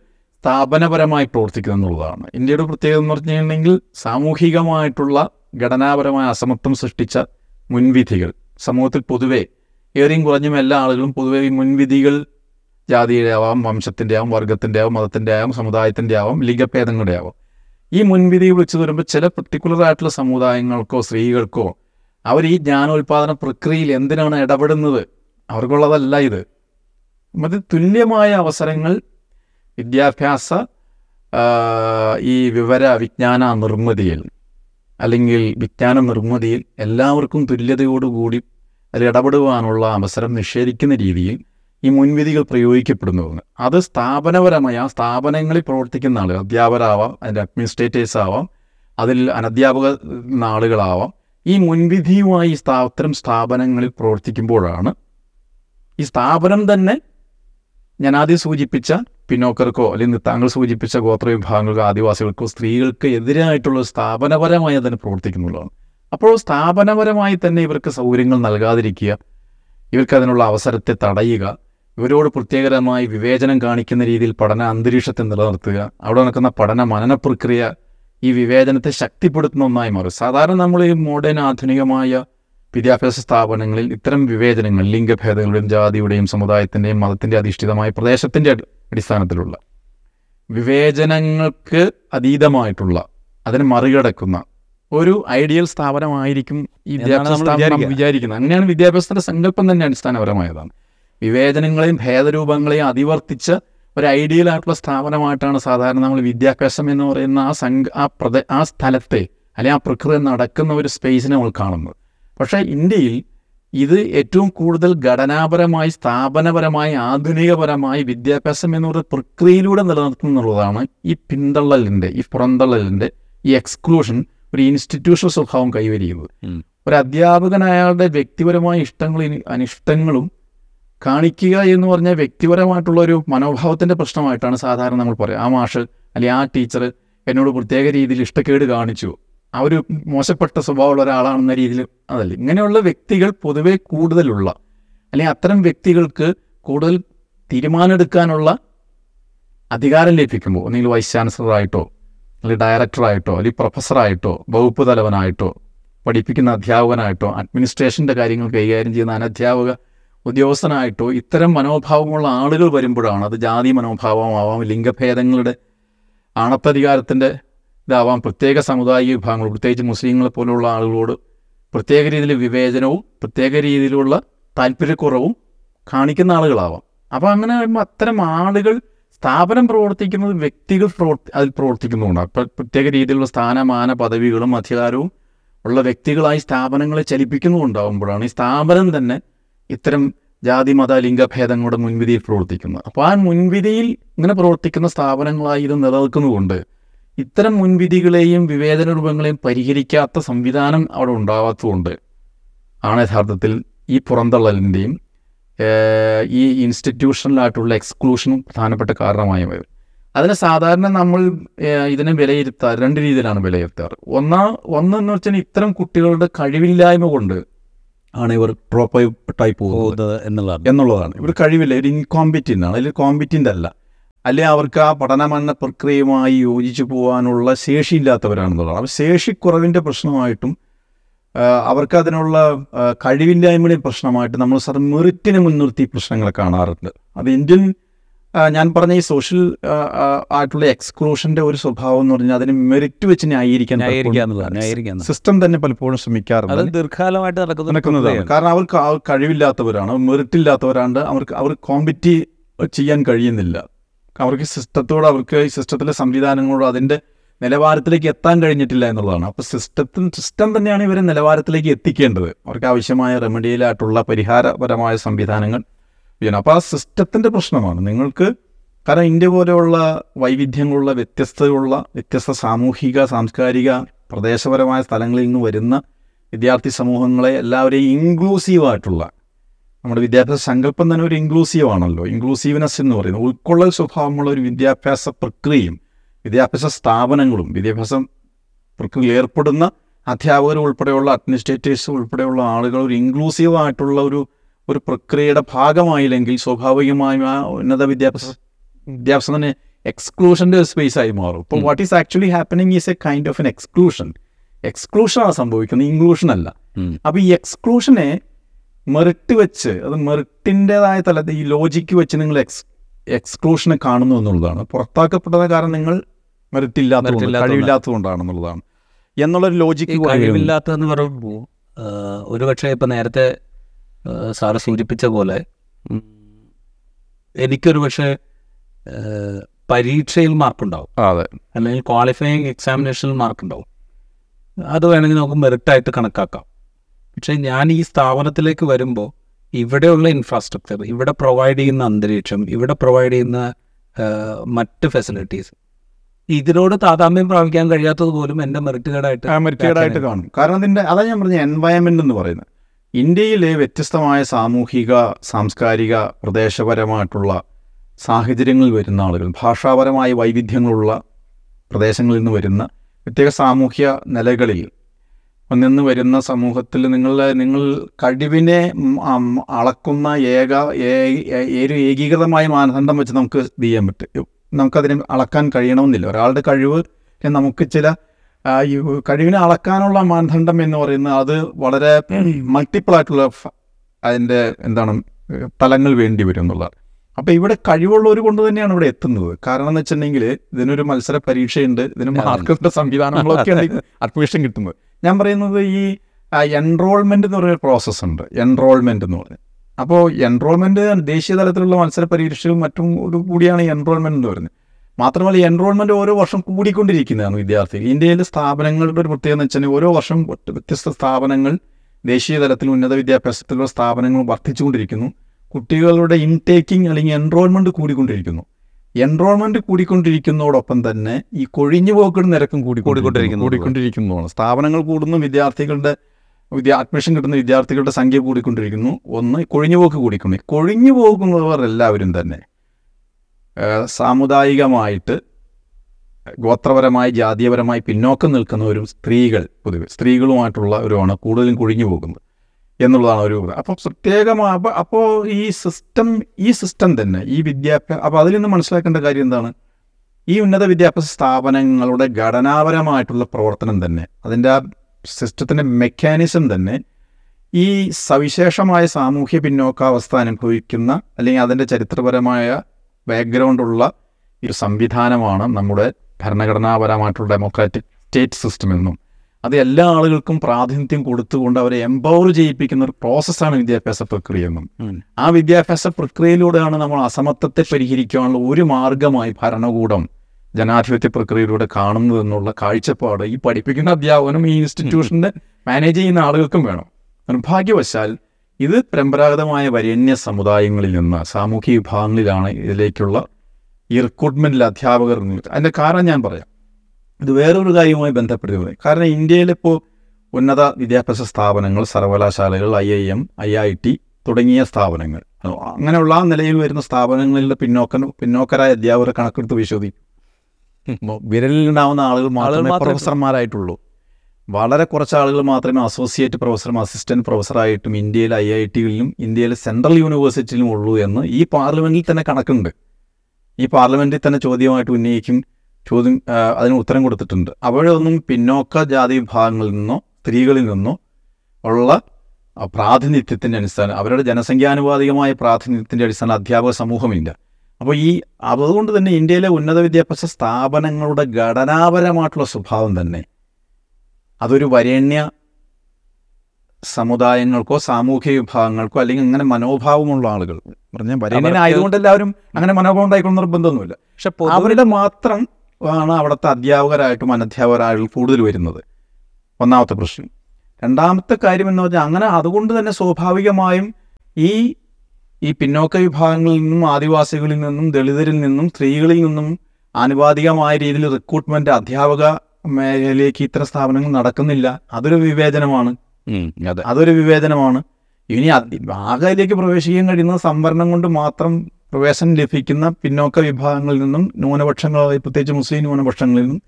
സ്ഥാപനപരമായി പ്രവർത്തിക്കുന്നു എന്നുള്ളതാണ്. ഇന്ത്യയുടെ പ്രത്യേകത എന്ന് പറഞ്ഞു കഴിഞ്ഞിട്ടുണ്ടെങ്കിൽ സാമൂഹികമായിട്ടുള്ള ഘടനാപരമായ അസമത്വം സൃഷ്ടിച്ച മുൻവിധികൾ. സമൂഹത്തിൽ പൊതുവേ ഏറെയും കുറഞ്ഞും എല്ലാ ആളുകളും പൊതുവെ ഈ മുൻവിധികൾ ജാതിയുടെ ആവാം വംശത്തിന്റെ ആവാം വർഗത്തിന്റെ ആവാം മതത്തിന്റെ ആവാം സമുദായത്തിന്റെ ആവാം ലിംഗഭേദങ്ങളുടെ ആവാം ഈ മുൻവിധി വിളിച്ചു വരുമ്പോൾ ചില പെർട്ടിക്കുലർ ആയിട്ടുള്ള സമുദായങ്ങൾക്കോ സ്ത്രീകൾക്കോ അവർ ഈ ജ്ഞാനോൽപാദന പ്രക്രിയയിൽ എന്തിനാണ് ഇടപെടുന്നത്? അവർക്കുള്ളതല്ല ഇത്. അത് തുല്യമായ അവസരങ്ങൾ വിദ്യാഭ്യാസ ഈ വിവര വിജ്ഞാന നിർമ്മിതിയിൽ അല്ലെങ്കിൽ വിജ്ഞാന നിർമ്മിതിയിൽ എല്ലാവർക്കും തുല്യതയോടുകൂടി അതിൽ ഇടപെടുവാനുള്ള അവസരം നിഷേധിക്കുന്ന രീതിയിൽ ഈ മുൻവിധികൾ പ്രയോഗിക്കപ്പെടുന്നതെന്ന് അത് സ്ഥാപനപരമായി ആ സ്ഥാപനങ്ങളിൽ പ്രവർത്തിക്കുന്ന ആളുകൾ അധ്യാപകരാവാം അതിന്റെ അഡ്മിനിസ്ട്രേറ്റേഴ്സ് ആവാം അതിൽ അനധ്യാപക ആളുകളാവാം ഈ മുൻവിധിയുമായി ഇത്തരം സ്ഥാപനങ്ങളിൽ പ്രവർത്തിക്കുമ്പോഴാണ് ഈ സ്ഥാപനം തന്നെ ഞാൻ ആദ്യം സൂചിപ്പിച്ച പിന്നോക്കർക്കോ അല്ലെങ്കിൽ താങ്കൾ സൂചിപ്പിച്ച ഗോത്ര വിഭാഗങ്ങൾക്കോ ആദിവാസികൾക്കോ സ്ത്രീകൾക്ക് എതിരായിട്ടുള്ള സ്ഥാപനപരമായി തന്നെ പ്രവർത്തിക്കുന്നുള്ളതാണ്. അപ്പോൾ സ്ഥാപനപരമായി തന്നെ ഇവർക്ക് സൗകര്യങ്ങൾ നൽകാതിരിക്കുക ഇവർക്ക് അതിനുള്ള അവസരത്തെ തടയുക ഇവരോട് പ്രത്യേകരമായി വിവേചനം കാണിക്കുന്ന രീതിയിൽ പഠന അന്തരീക്ഷത്തെ നിലനിർത്തുക. അവിടെ നടക്കുന്ന പഠന മനന പ്രക്രിയ ഈ വിവേചനത്തെ ശക്തിപ്പെടുത്തുന്ന ഒന്നായി മാറും. സാധാരണ നമ്മൾ ഈ മോഡേൺ ആധുനികമായ വിദ്യാഭ്യാസ സ്ഥാപനങ്ങളിൽ ഇത്തരം വിവേചനങ്ങൾ ലിംഗഭേദങ്ങളുടെയും ജാതിയുടെയും സമുദായത്തിന്റെയും മതത്തിന്റെ അധിഷ്ഠിതമായ പ്രദേശത്തിന്റെ അടിസ്ഥാനത്തിലുള്ള വിവേചനങ്ങൾക്ക് അതീതമായിട്ടുള്ള അതിനെ മറികടക്കുന്ന ഒരു ഐഡിയൽ സ്ഥാപനമായിരിക്കും ഈ വിദ്യാഭ്യാസ സ്ഥാപനം. വിചാരിക്കുന്നത്. അങ്ങനെയാണ് വിദ്യാഭ്യാസത്തിന്റെ സങ്കല്പം തന്നെ അടിസ്ഥാനപരമായതാണ്. വിവേചനങ്ങളെയും ഭേദരൂപങ്ങളെയും അതിവർത്തിച്ച് ഒരു ഐഡിയൽ ആയിട്ടുള്ള സ്ഥാപനമായിട്ടാണ് സാധാരണ നമ്മൾ വിദ്യാഭ്യാസം എന്ന് പറയുന്ന ആ സംഘ ആ പ്രദ ആ സ്ഥലത്തെ അല്ലെങ്കിൽ ആ പ്രക്രിയ നടക്കുന്ന ഒരു സ്പേസിനെ നമ്മൾ കാണുന്നത്. പക്ഷേ ഇന്ത്യയിൽ ഇത് ഏറ്റവും കൂടുതൽ ഘടനാപരമായി സ്ഥാപനപരമായി ആധുനികപരമായി വിദ്യാഭ്യാസം എന്ന് ഒരു പ്രക്രിയയിലൂടെ നിലനിർത്തുന്നുള്ളതാണ് ഈ പിന്തള്ളലിന്റെ ഈ പുറന്തള്ളലിന്റെ ഈ എക്സ്ക്ലൂഷൻ ഒരു ഇൻസ്റ്റിറ്റ്യൂഷണൽ സ്വഭാവം കൈവരിക്കുന്നത്. ഒരു അധ്യാപകൻ അയാളുടെ വ്യക്തിപരമായ ഇഷ്ടങ്ങളും അനിഷ്ടങ്ങളും കാണിക്കുക എന്ന് പറഞ്ഞാൽ വ്യക്തിപരമായിട്ടുള്ള ഒരു മനോഭാവത്തിന്റെ പ്രശ്നമായിട്ടാണ് സാധാരണ നമ്മൾ പറയുക ആ മാഷ് അല്ലെങ്കിൽ ആ ടീച്ചർ എന്നോട് പ്രത്യേക രീതിയിൽ ഇഷ്ടക്കേട് കാണിച്ചു. ആ ഒരു മോശപ്പെട്ട സ്വഭാവമുള്ള ഒരാളാണെന്ന രീതിയിൽ അതല്ല. ഇങ്ങനെയുള്ള വ്യക്തികൾ പൊതുവെ കൂടുതലുള്ള അല്ലെങ്കിൽ അത്തരം വ്യക്തികൾക്ക് കൂടുതൽ തീരുമാനമെടുക്കാനുള്ള അധികാരം ലഭിക്കുമ്പോൾ ഒന്നെങ്കിൽ വൈസ് ചാൻസലറായിട്ടോ അല്ലെങ്കിൽ ഡയറക്ടറായിട്ടോ അല്ലെങ്കിൽ പ്രൊഫസറായിട്ടോ വകുപ്പ് തലവനായിട്ടോ പഠിപ്പിക്കുന്ന അധ്യാപകനായിട്ടോ അഡ്മിനിസ്ട്രേഷന്റെ കാര്യങ്ങൾ കൈകാര്യം ചെയ്യുന്ന അനധ്യാപക ഉദ്യോഗസ്ഥനായിട്ടോ ഇത്തരം മനോഭാവമുള്ള ആളുകൾ വരുമ്പോഴാണ് അത് ജാതി മനോഭാവമാവാം ലിംഗഭേദങ്ങളുടെ ആണത്തധികാരത്തിന്റെ ഇതാവാം. പ്രത്യേക സമുദായ വിഭാഗങ്ങൾ പ്രത്യേകിച്ച് മുസ്ലിങ്ങളെ പോലുള്ള ആളുകളോട് പ്രത്യേക രീതിയിൽ വിവേചനവും പ്രത്യേക രീതിയിലുള്ള താല്പര്യക്കുറവും കാണിക്കുന്ന ആളുകളാവാം. അപ്പോൾ അങ്ങനെ വരുമ്പോൾ അത്തരം ആളുകൾ സ്ഥാപനം പ്രവർത്തിക്കുന്നത് വ്യക്തികൾ പ്രവർത്തി അതിൽ പ്രവർത്തിക്കുന്നുണ്ട്. അപ്പം പ്രത്യേക രീതിയിലുള്ള സ്ഥാനമാന പദവികളും അധികാരവും ഉള്ള വ്യക്തികളായി സ്ഥാപനങ്ങളെ ചലിപ്പിക്കുന്നുണ്ടാകുമ്പോഴാണ് ഈ സ്ഥാപനം തന്നെ ഇത്തരം ജാതി മത ലിംഗഭേദങ്ങളുടെ മുൻവിധിയിൽ പ്രവർത്തിക്കുന്നത് അപ്പോൾ ആ മുൻവിധിയിൽ ഇങ്ങനെ പ്രവർത്തിക്കുന്ന സ്ഥാപനങ്ങളായി ഇത് നിലനിൽക്കുന്നതുകൊണ്ട് ഇത്തരം മുൻവിധികളെയും വിവേചന രൂപങ്ങളെയും പരിഹരിക്കാത്ത സംവിധാനം അവിടെ ഉണ്ടാവാത്തതുകൊണ്ട് ആണ് യഥാർത്ഥത്തിൽ ഈ പുറന്തള്ളലിന്റെയും ഈ ഇൻസ്റ്റിറ്റ്യൂഷനിലായിട്ടുള്ള എക്സ്ക്ലൂഷനും പ്രധാനപ്പെട്ട കാരണമായി വരും അതിന് സാധാരണ നമ്മൾ ഇതിനെ വിലയിരുത്താറ് രണ്ട് രീതിയിലാണ് വിലയിരുത്താറ്. ഒന്നാ ഒന്നെന്ന് വെച്ചാൽ ഇത്തരം കുട്ടികളുടെ കഴിവില്ലായ്മ കൊണ്ട് ആണ് ഇവർ ഡ്രോപ്പ് ആയി പോകുന്നത് എന്നുള്ളതാണ്. എന്നുള്ളതാണ്. ഇവർ കഴിവില്ല. ഒരു ഇൻകോമ്പിറ്റന്റ് ആണ്. അതിൽ കോമ്പിറ്റന്റ് അല്ല. അല്ലെ അവർക്ക് ആ പഠനമെന്ന പ്രക്രിയയുമായി യോജിച്ചു പോകാനുള്ള ശേഷിയില്ലാത്തവരാണെന്നുള്ളതാണ്. അപ്പോൾ ശേഷിക്കുറവിന്റെ പ്രശ്നമായിട്ടും അവർക്ക് അതിനുള്ള കഴിവില്ലായ്മയുടെ പ്രശ്നമായിട്ട് നമ്മൾ സാർ മെറിറ്റിനെ മുൻനിർത്തി പ്രശ്നങ്ങൾ കാണാറുണ്ട്. അത് ഇന്ത്യൻ ഞാൻ പറഞ്ഞ ഈ സോഷ്യൽ ആയിട്ടുള്ള എക്സ്ക്ലൂഷന്റെ ഒരു സ്വഭാവം എന്ന് പറഞ്ഞാൽ അതിന് മെറിറ്റ് വെച്ച് ന്യായീകരിക്കാൻ. സിസ്റ്റം തന്നെ പലപ്പോഴും ശ്രമിക്കാറുണ്ട്. ദീർഘകാലമായിട്ട് നടക്കുന്നത് നടക്കുന്നതാണ്. കാരണം അവർക്ക് കഴിവില്ലാത്തവരാണ് മെറിറ്റ് ഇല്ലാത്തവരാണ്ട് അവർക്ക് അവർ കോമ്പറ്റി ചെയ്യാൻ കഴിയുന്നില്ല. അവർക്ക് സിസ്റ്റത്തോട് അവർക്ക് ഈ സിസ്റ്റത്തിലെ സംവിധാനങ്ങളോട് അതിന്റെ നിലവാരത്തിലേക്ക് എത്താൻ കഴിഞ്ഞിട്ടില്ല എന്നുള്ളതാണ്. അപ്പോൾ സിസ്റ്റത്തിൽ സിസ്റ്റം തന്നെയാണ് ഇവരെ നിലവാരത്തിലേക്ക് എത്തിക്കേണ്ടത്. അവർക്ക് ആവശ്യമായ റെമഡിയലായിട്ടുള്ള പരിഹാരപരമായ സംവിധാനങ്ങൾ ചെയ്യണം അപ്പോൾ ആ സിസ്റ്റത്തിന്റെ പ്രശ്നമാണ്. നിങ്ങൾക്ക് കാരണം ഇന്ത്യ പോലെയുള്ള വൈവിധ്യങ്ങളുള്ള വ്യത്യസ്തതയുള്ള വ്യത്യസ്ത സാമൂഹിക സാംസ്കാരിക പ്രദേശപരമായ സ്ഥലങ്ങളിൽ നിന്ന് വരുന്ന വിദ്യാർത്ഥി സമൂഹങ്ങളെ എല്ലാവരെയും ഇൻക്ലൂസീവായിട്ടുള്ള നമ്മുടെ വിദ്യാഭ്യാസ സങ്കല്പം തന്നെ ഒരു ഇൻക്ലൂസീവ് ആണല്ലോ. ഇൻക്ലൂസീവ്നെസ് എന്ന് പറയുന്നത് ഉൾക്കൊള്ളൽ സ്വഭാവമുള്ള ഒരു വിദ്യാഭ്യാസ പ്രക്രിയയും വിദ്യാഭ്യാസ സ്ഥാപനങ്ങളും വിദ്യാഭ്യാസം പ്രക്രിയയിൽ ഏർപ്പെടുന്ന അധ്യാപകർ ഉൾപ്പെടെയുള്ള അഡ്മിനിസ്ട്രേറ്റേഴ്സ് ഉൾപ്പെടെയുള്ള ആളുകൾ ഒരു ഇൻക്ലൂസീവ് ഒരു ഒരു പ്രക്രിയയുടെ ഭാഗമായില്ലെങ്കിൽ സ്വാഭാവികമായും ഉന്നത വിദ്യാഭ്യാസ വിദ്യാഭ്യാസം തന്നെ എക്സ്ക്ലൂഷന്റെ സ്പേസ് ആയി മാറും. ഇപ്പോൾ what is actually happening is a kind of an exclusion എക്സ്ക്ലൂഷനാണ് സംഭവിക്കുന്നത് ഇൻക്ലൂഷൻ അല്ല. അപ്പോൾ ഈ എക്സ്ക്ലൂഷനെ മെറിറ്റ് വെച്ച് അത് മെറിറ്റിന്റെതായ തലത്തിൽ ഈ ലോജിക്ക് വെച്ച് നിങ്ങൾ എക്സ് എക്സ്ക്ലൂഷനെ കാണുന്നു എന്നുള്ളതാണ്. പുറത്താക്കപ്പെട്ടത് കാരണം നിങ്ങൾ മെറിറ്റ് ഇല്ലാത്തതുകൊണ്ട്. കഴിവില്ലാത്തതുകൊണ്ടാണെന്നുള്ളതാണ്. എന്നുള്ളൊരു ലോജിക്ക് കഴിവില്ലാത്തതെന്ന് പറയുമ്പോൾ ഒരുപക്ഷെ ഇപ്പം നേരത്തെ സാറ് സൂചിപ്പിച്ച പോലെ എനിക്കൊരു പക്ഷേ പരീക്ഷയിൽ മാർക്കുണ്ടാവും. അതെ. അല്ലെങ്കിൽ ക്വാളിഫയിങ് എക്സാമിനേഷനിൽ മാർക്കുണ്ടാവും. അത് വേണമെങ്കിൽ നമുക്ക് മെറിറ്റായിട്ട് കണക്കാക്കാം. പക്ഷേ ഞാൻ ഈ സ്ഥാപനത്തിലേക്ക് വരുമ്പോൾ ഇവിടെയുള്ള ഇൻഫ്രാസ്ട്രക്ചർ ഇവിടെ പ്രൊവൈഡ് ചെയ്യുന്ന അന്തരീക്ഷം ഇവിടെ പ്രൊവൈഡ് ചെയ്യുന്ന മറ്റ് ഫെസിലിറ്റീസ് ഇതിനോട് താതാമ്യം പ്രാപിക്കാൻ കഴിയാത്തത് പോലും എന്റെ മെറിറ്റ് കേടായിട്ട് കാണും. കാരണം അതിന്റെ അതാ ഞാൻ പറഞ്ഞ എൻവയൺമെന്റ് എന്ന് പറയുന്നത്. ഇന്ത്യയിലെ വ്യത്യസ്തമായ സാമൂഹിക സാംസ്കാരിക പ്രദേശപരമായിട്ടുള്ള സാഹചര്യങ്ങളിൽ വരുന്ന ആളുകൾ ഭാഷാപരമായ വൈവിധ്യങ്ങളുള്ള പ്രദേശങ്ങളിൽ നിന്ന് വരുന്ന പ്രത്യേക സാമൂഹ്യ നിലകളിൽ നിന്ന് വരുന്ന സമൂഹത്തിൽ നിങ്ങൾ നിങ്ങൾ കഴിവിനെ അളക്കുന്ന ഏക ഒരു ഏകീകൃതമായ മാനദണ്ഡം വെച്ച് നമുക്ക് ചെയ്യാൻ പറ്റും. നമുക്കതിനെ അളക്കാൻ കഴിയണമെന്നില്ല. ഒരാളുടെ കഴിവ് നമുക്ക് ചില ഈ കഴിവിനെ അളക്കാനുള്ള മാനദണ്ഡം എന്ന് പറയുന്നത് അത് വളരെ മൾട്ടിപ്പിൾ ആയിട്ടുള്ള അതിന്റെ എന്താണ് തലങ്ങൾ വേണ്ടി വരും എന്നുള്ളത് അപ്പോൾ ഇവിടെ കഴിവുള്ളവർ കൊണ്ട് തന്നെയാണ് ഇവിടെ എത്തുന്നത്. കാരണം എന്ന് വെച്ചിട്ടുണ്ടെങ്കിൽ ഇതിനൊരു മത്സര പരീക്ഷയുണ്ട് ഇതിന് മാർക്കറ്റ് സംവിധാനങ്ങളൊക്കെ ഉണ്ട് അഡ്മിഷൻ കിട്ടുന്നത്. ഞാൻ പറയുന്നത് ഈ എൻറോൾമെന്റ് എന്ന് പറയുന്ന പ്രോസസ്സ് ഉണ്ട്. എൻറോൾമെന്റ് എന്ന് പറഞ്ഞു. അപ്പോൾ എൻറോൾമെന്റ് ദേശീയ തലത്തിലുള്ള മത്സര പരീക്ഷയും മറ്റും കൂടിയാണ് എൻറോൾമെന്റ് എന്ന് പറയുന്നത്. മാത്രമല്ല എൻറോൾമെന്റ് ഓരോ വർഷം കൂടിക്കൊണ്ടിരിക്കുന്നതാണ് വിദ്യാർത്ഥികൾ. ഇന്ത്യയിലെ സ്ഥാപനങ്ങളുടെ ഒരു പ്രത്യേകത എന്ന് വെച്ചാൽ ഓരോ വർഷം വ്യത്യസ്ത സ്ഥാപനങ്ങൾ ദേശീയ തലത്തിൽ ഉന്നത വിദ്യാഭ്യാസത്തിലുള്ള സ്ഥാപനങ്ങൾ വർദ്ധിച്ചുകൊണ്ടിരിക്കുന്നു. കുട്ടികളുടെ ഇൻടേക്കിംഗ് അല്ലെങ്കിൽ എൻറോൾമെന്റ് കൂടിക്കൊണ്ടിരിക്കുന്നു. എൻറോൾമെന്റ് കൂടിക്കൊണ്ടിരിക്കുന്നതോടൊപ്പം തന്നെ ഈ കൊഴിഞ്ഞു പോക്കുന്ന നിരക്കും കൂടി കൂടിക്കൊണ്ടിരിക്കുന്നു. കൂടിക്കൊണ്ടിരിക്കുന്നതാണ്. സ്ഥാപനങ്ങൾ കൂടുന്നു വിദ്യാർത്ഥികളുടെ വിദ്യ അഡ്മിഷൻ കിട്ടുന്ന വിദ്യാർത്ഥികളുടെ സംഖ്യ കൂടിക്കൊണ്ടിരിക്കുന്നു. ഒന്ന് കൊഴിഞ്ഞുപോക്ക് കൂടിക്കൊണ്ട് കൊഴിഞ്ഞു പോകുന്നവർ എല്ലാവരും തന്നെ സാമുദായികമായിട്ട് ഗോത്രപരമായി ജാതീയപരമായി പിന്നോക്കം നിൽക്കുന്നവരും സ്ത്രീകൾ പൊതുവെ സ്ത്രീകളുമായിട്ടുള്ള ഒരുമാണ് കൂടുതലും കുഴിഞ്ഞു പോകുന്നത് എന്നുള്ളതാണ് ഒരു അപ്പം പ്രത്യേകമായി അപ്പോൾ അപ്പോൾ ഈ സിസ്റ്റം ഈ സിസ്റ്റം തന്നെ ഈ വിദ്യാഭ്യാസ അപ്പോൾ അതിൽ നിന്ന് മനസ്സിലാക്കേണ്ട കാര്യം എന്താണ്? ഈ ഉന്നത വിദ്യാഭ്യാസ സ്ഥാപനങ്ങളുടെ ഘടനാപരമായിട്ടുള്ള പ്രവർത്തനം തന്നെ അതിന്റെ ആ സിസ്റ്റത്തിന്റെ മെക്കാനിസം തന്നെ ഈ സവിശേഷമായ സാമൂഹ്യ പിന്നോക്കാവസ്ഥ അനുഭവിക്കുന്ന അല്ലെങ്കിൽ അതിന്റെ ചരിത്രപരമായ ബാക്ക്ഗ്രൗണ്ടുള്ള ഒരു സംവിധാനമാണ് നമ്മുടെ ഭരണഘടനാപരമായിട്ടുള്ള ഡെമോക്രാറ്റിക് സ്റ്റേറ്റ് സിസ്റ്റം എന്നും. അത് എല്ലാ ആളുകൾക്കും പ്രാതിനിധ്യം കൊടുത്തുകൊണ്ട് അവരെ എംപവർ ചെയ്യിപ്പിക്കുന്ന ഒരു പ്രോസസ്സാണ് വിദ്യാഭ്യാസ പ്രക്രിയ എന്നും. ആ വിദ്യാഭ്യാസ പ്രക്രിയയിലൂടെയാണ് നമ്മൾ അസമത്വത്തെ പരിഹരിക്കാനുള്ള ഒരു മാർഗമായി ഭരണകൂടം ജനാധിപത്യ പ്രക്രിയയിലൂടെ കാണുന്നത് എന്നുള്ള കാഴ്ചപ്പാട് ഈ പഠിപ്പിക്കുന്ന അധ്യാപകനും ഈ ഇൻസ്റ്റിറ്റ്യൂഷനെ മാനേജ് ചെയ്യുന്ന ആളുകൾക്കും വേണം. നിർഭാഗ്യവശാൽ ഇത് പരമ്പരാഗതമായ വരേണ്യ സമുദായങ്ങളിൽ നിന്ന് സാമൂഹിക വിഭാഗങ്ങളിലാണ് ഇതിലേക്കുള്ള ഈ റിക്രൂട്ട്മെന്റിൽ അധ്യാപകർ അതിന്റെ അതിന്റെ കാരണം ഞാൻ പറയാം. ഇത് വേറൊരു കാര്യവുമായി ബന്ധപ്പെടുത്തി പറയും കാരണം ഇന്ത്യയിലിപ്പോൾ ഉന്നത വിദ്യാഭ്യാസ സ്ഥാപനങ്ങൾ സർവകലാശാലകൾ I I M I I T തുടങ്ങിയ സ്ഥാപനങ്ങൾ. അങ്ങനെയുള്ള ആ നിലയിൽ വരുന്ന സ്ഥാപനങ്ങളിലെ പിന്നോക്ക പിന്നോക്കരായ അധ്യാപകരെ കണക്കെടുത്ത് പരിശോധിക്കും വിരലിലുണ്ടാവുന്ന ആളുകൾ മാത്രമേ- പ്രൊഫസർമാരായിട്ടുള്ളൂ വളരെ കുറച്ച് ആളുകൾ മാത്രമേ അസോസിയേറ്റ് പ്രൊഫസറും അസിസ്റ്റന്റ് പ്രൊഫസറായിട്ടും ഇന്ത്യയിലെ ഐ ഐ ടികളിലും ഇന്ത്യയിലെ സെൻട്രൽ യൂണിവേഴ്സിറ്റിയിലും ഉള്ളൂ എന്ന് ഈ പാർലമെന്റിൽ തന്നെ കണക്കുണ്ട്. ഈ പാർലമെന്റിൽ തന്നെ ചോദ്യമായിട്ട് ഉന്നയിക്കും ചോദ്യം അതിന് ഉത്തരം കൊടുത്തിട്ടുണ്ട്. അവിടെയൊന്നും പിന്നോക്ക ജാതി വിഭാഗങ്ങളിൽ നിന്നോ സ്ത്രീകളിൽ നിന്നോ ഉള്ള പ്രാതിനിധ്യത്തിന്റെ അടിസ്ഥാനം അവരുടെ ജനസംഖ്യാനുപാതികമായ പ്രാതിനിധ്യത്തിന്റെ അടിസ്ഥാനം അധ്യാപക സമൂഹമില്ല. അപ്പോൾ ഈ അതുകൊണ്ട് തന്നെ ഇന്ത്യയിലെ ഉന്നത വിദ്യാഭ്യാസ സ്ഥാപനങ്ങളുടെ ഘടനാപരമായിട്ടുള്ള സ്വഭാവം തന്നെ അതൊരു വരേണ്യ സമുദായങ്ങൾക്കോ സാമൂഹ്യ വിഭാഗങ്ങൾക്കോ അല്ലെങ്കിൽ അങ്ങനെ മനോഭാവമുള്ള ആളുകൾ. പറഞ്ഞാൽ വരേണ്യനായതുകൊണ്ട് എല്ലാവരും അങ്ങനെ മനോഭാവം ഉണ്ടായിക്കൊണ്ട് നിർബന്ധമൊന്നുമില്ല. പക്ഷെ അവരുടെ മാത്രം ആണ് അവിടുത്തെ അധ്യാപകരായിട്ടും അനധ്യാപകരായിട്ടും കൂടുതൽ വരുന്നത്. ഒന്നാമത്തെ പ്രശ്നം. രണ്ടാമത്തെ കാര്യം എന്ന് പറഞ്ഞാൽ അങ്ങനെ അതുകൊണ്ട് തന്നെ സ്വാഭാവികമായും ഈ ഈ പിന്നോക്ക വിഭാഗങ്ങളിൽ നിന്നും ആദിവാസികളിൽ നിന്നും ദളിതരിൽ നിന്നും സ്ത്രീകളിൽ നിന്നും ആനുപാതികമായ രീതിയിൽ റിക്രൂട്ട്മെന്റ് അധ്യാപക മേഖലയിലേക്ക് ഇത്തരം സ്ഥാപനങ്ങൾ നടക്കുന്നില്ല. അതൊരു വിവേചനമാണ്. അതെ. അതൊരു വിവേചനമാണ്. ഇനി ആകയിലേക്ക് പ്രവേശിക്കാൻ കഴിയുന്ന സംവരണം കൊണ്ട് മാത്രം പ്രവേശനം ലഭിക്കുന്ന പിന്നോക്ക വിഭാഗങ്ങളിൽ നിന്നും ന്യൂനപക്ഷങ്ങളായി പ്രത്യേകിച്ച് മുസ്ലിം ന്യൂനപക്ഷങ്ങളിൽ നിന്നും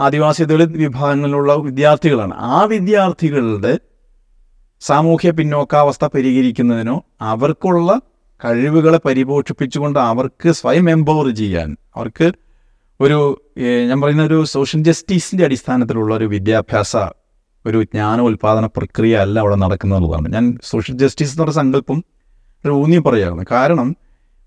ആദിവാസി ദളിത് വിഭാഗങ്ങളിലുള്ള വിദ്യാർത്ഥികളാണ്. ആ വിദ്യാർത്ഥികളുടെ സാമൂഹ്യ പിന്നോക്കാവസ്ഥ പരിഹരിക്കുന്നതിനോ അവർക്കുള്ള കഴിവുകളെ പരിപോഷിപ്പിച്ചുകൊണ്ട് അവർക്ക് സ്വയം എംപവർ ചെയ്യാൻ അവർക്ക് ഒരു ഞാൻ പറയുന്ന ഒരു സോഷ്യൽ ജസ്റ്റിസിന്റെ അടിസ്ഥാനത്തിലുള്ള ഒരു വിദ്യാഭ്യാസ ഒരു ജ്ഞാന ഉൽപാദന പ്രക്രിയ അല്ല അവിടെ നടക്കുന്നതാണ് ഞാൻ സോഷ്യൽ ജസ്റ്റിസ് എന്ന് പറഞ്ഞ സങ്കല്പം ഒരു ഊന്നി പറയുകയാണ്. കാരണം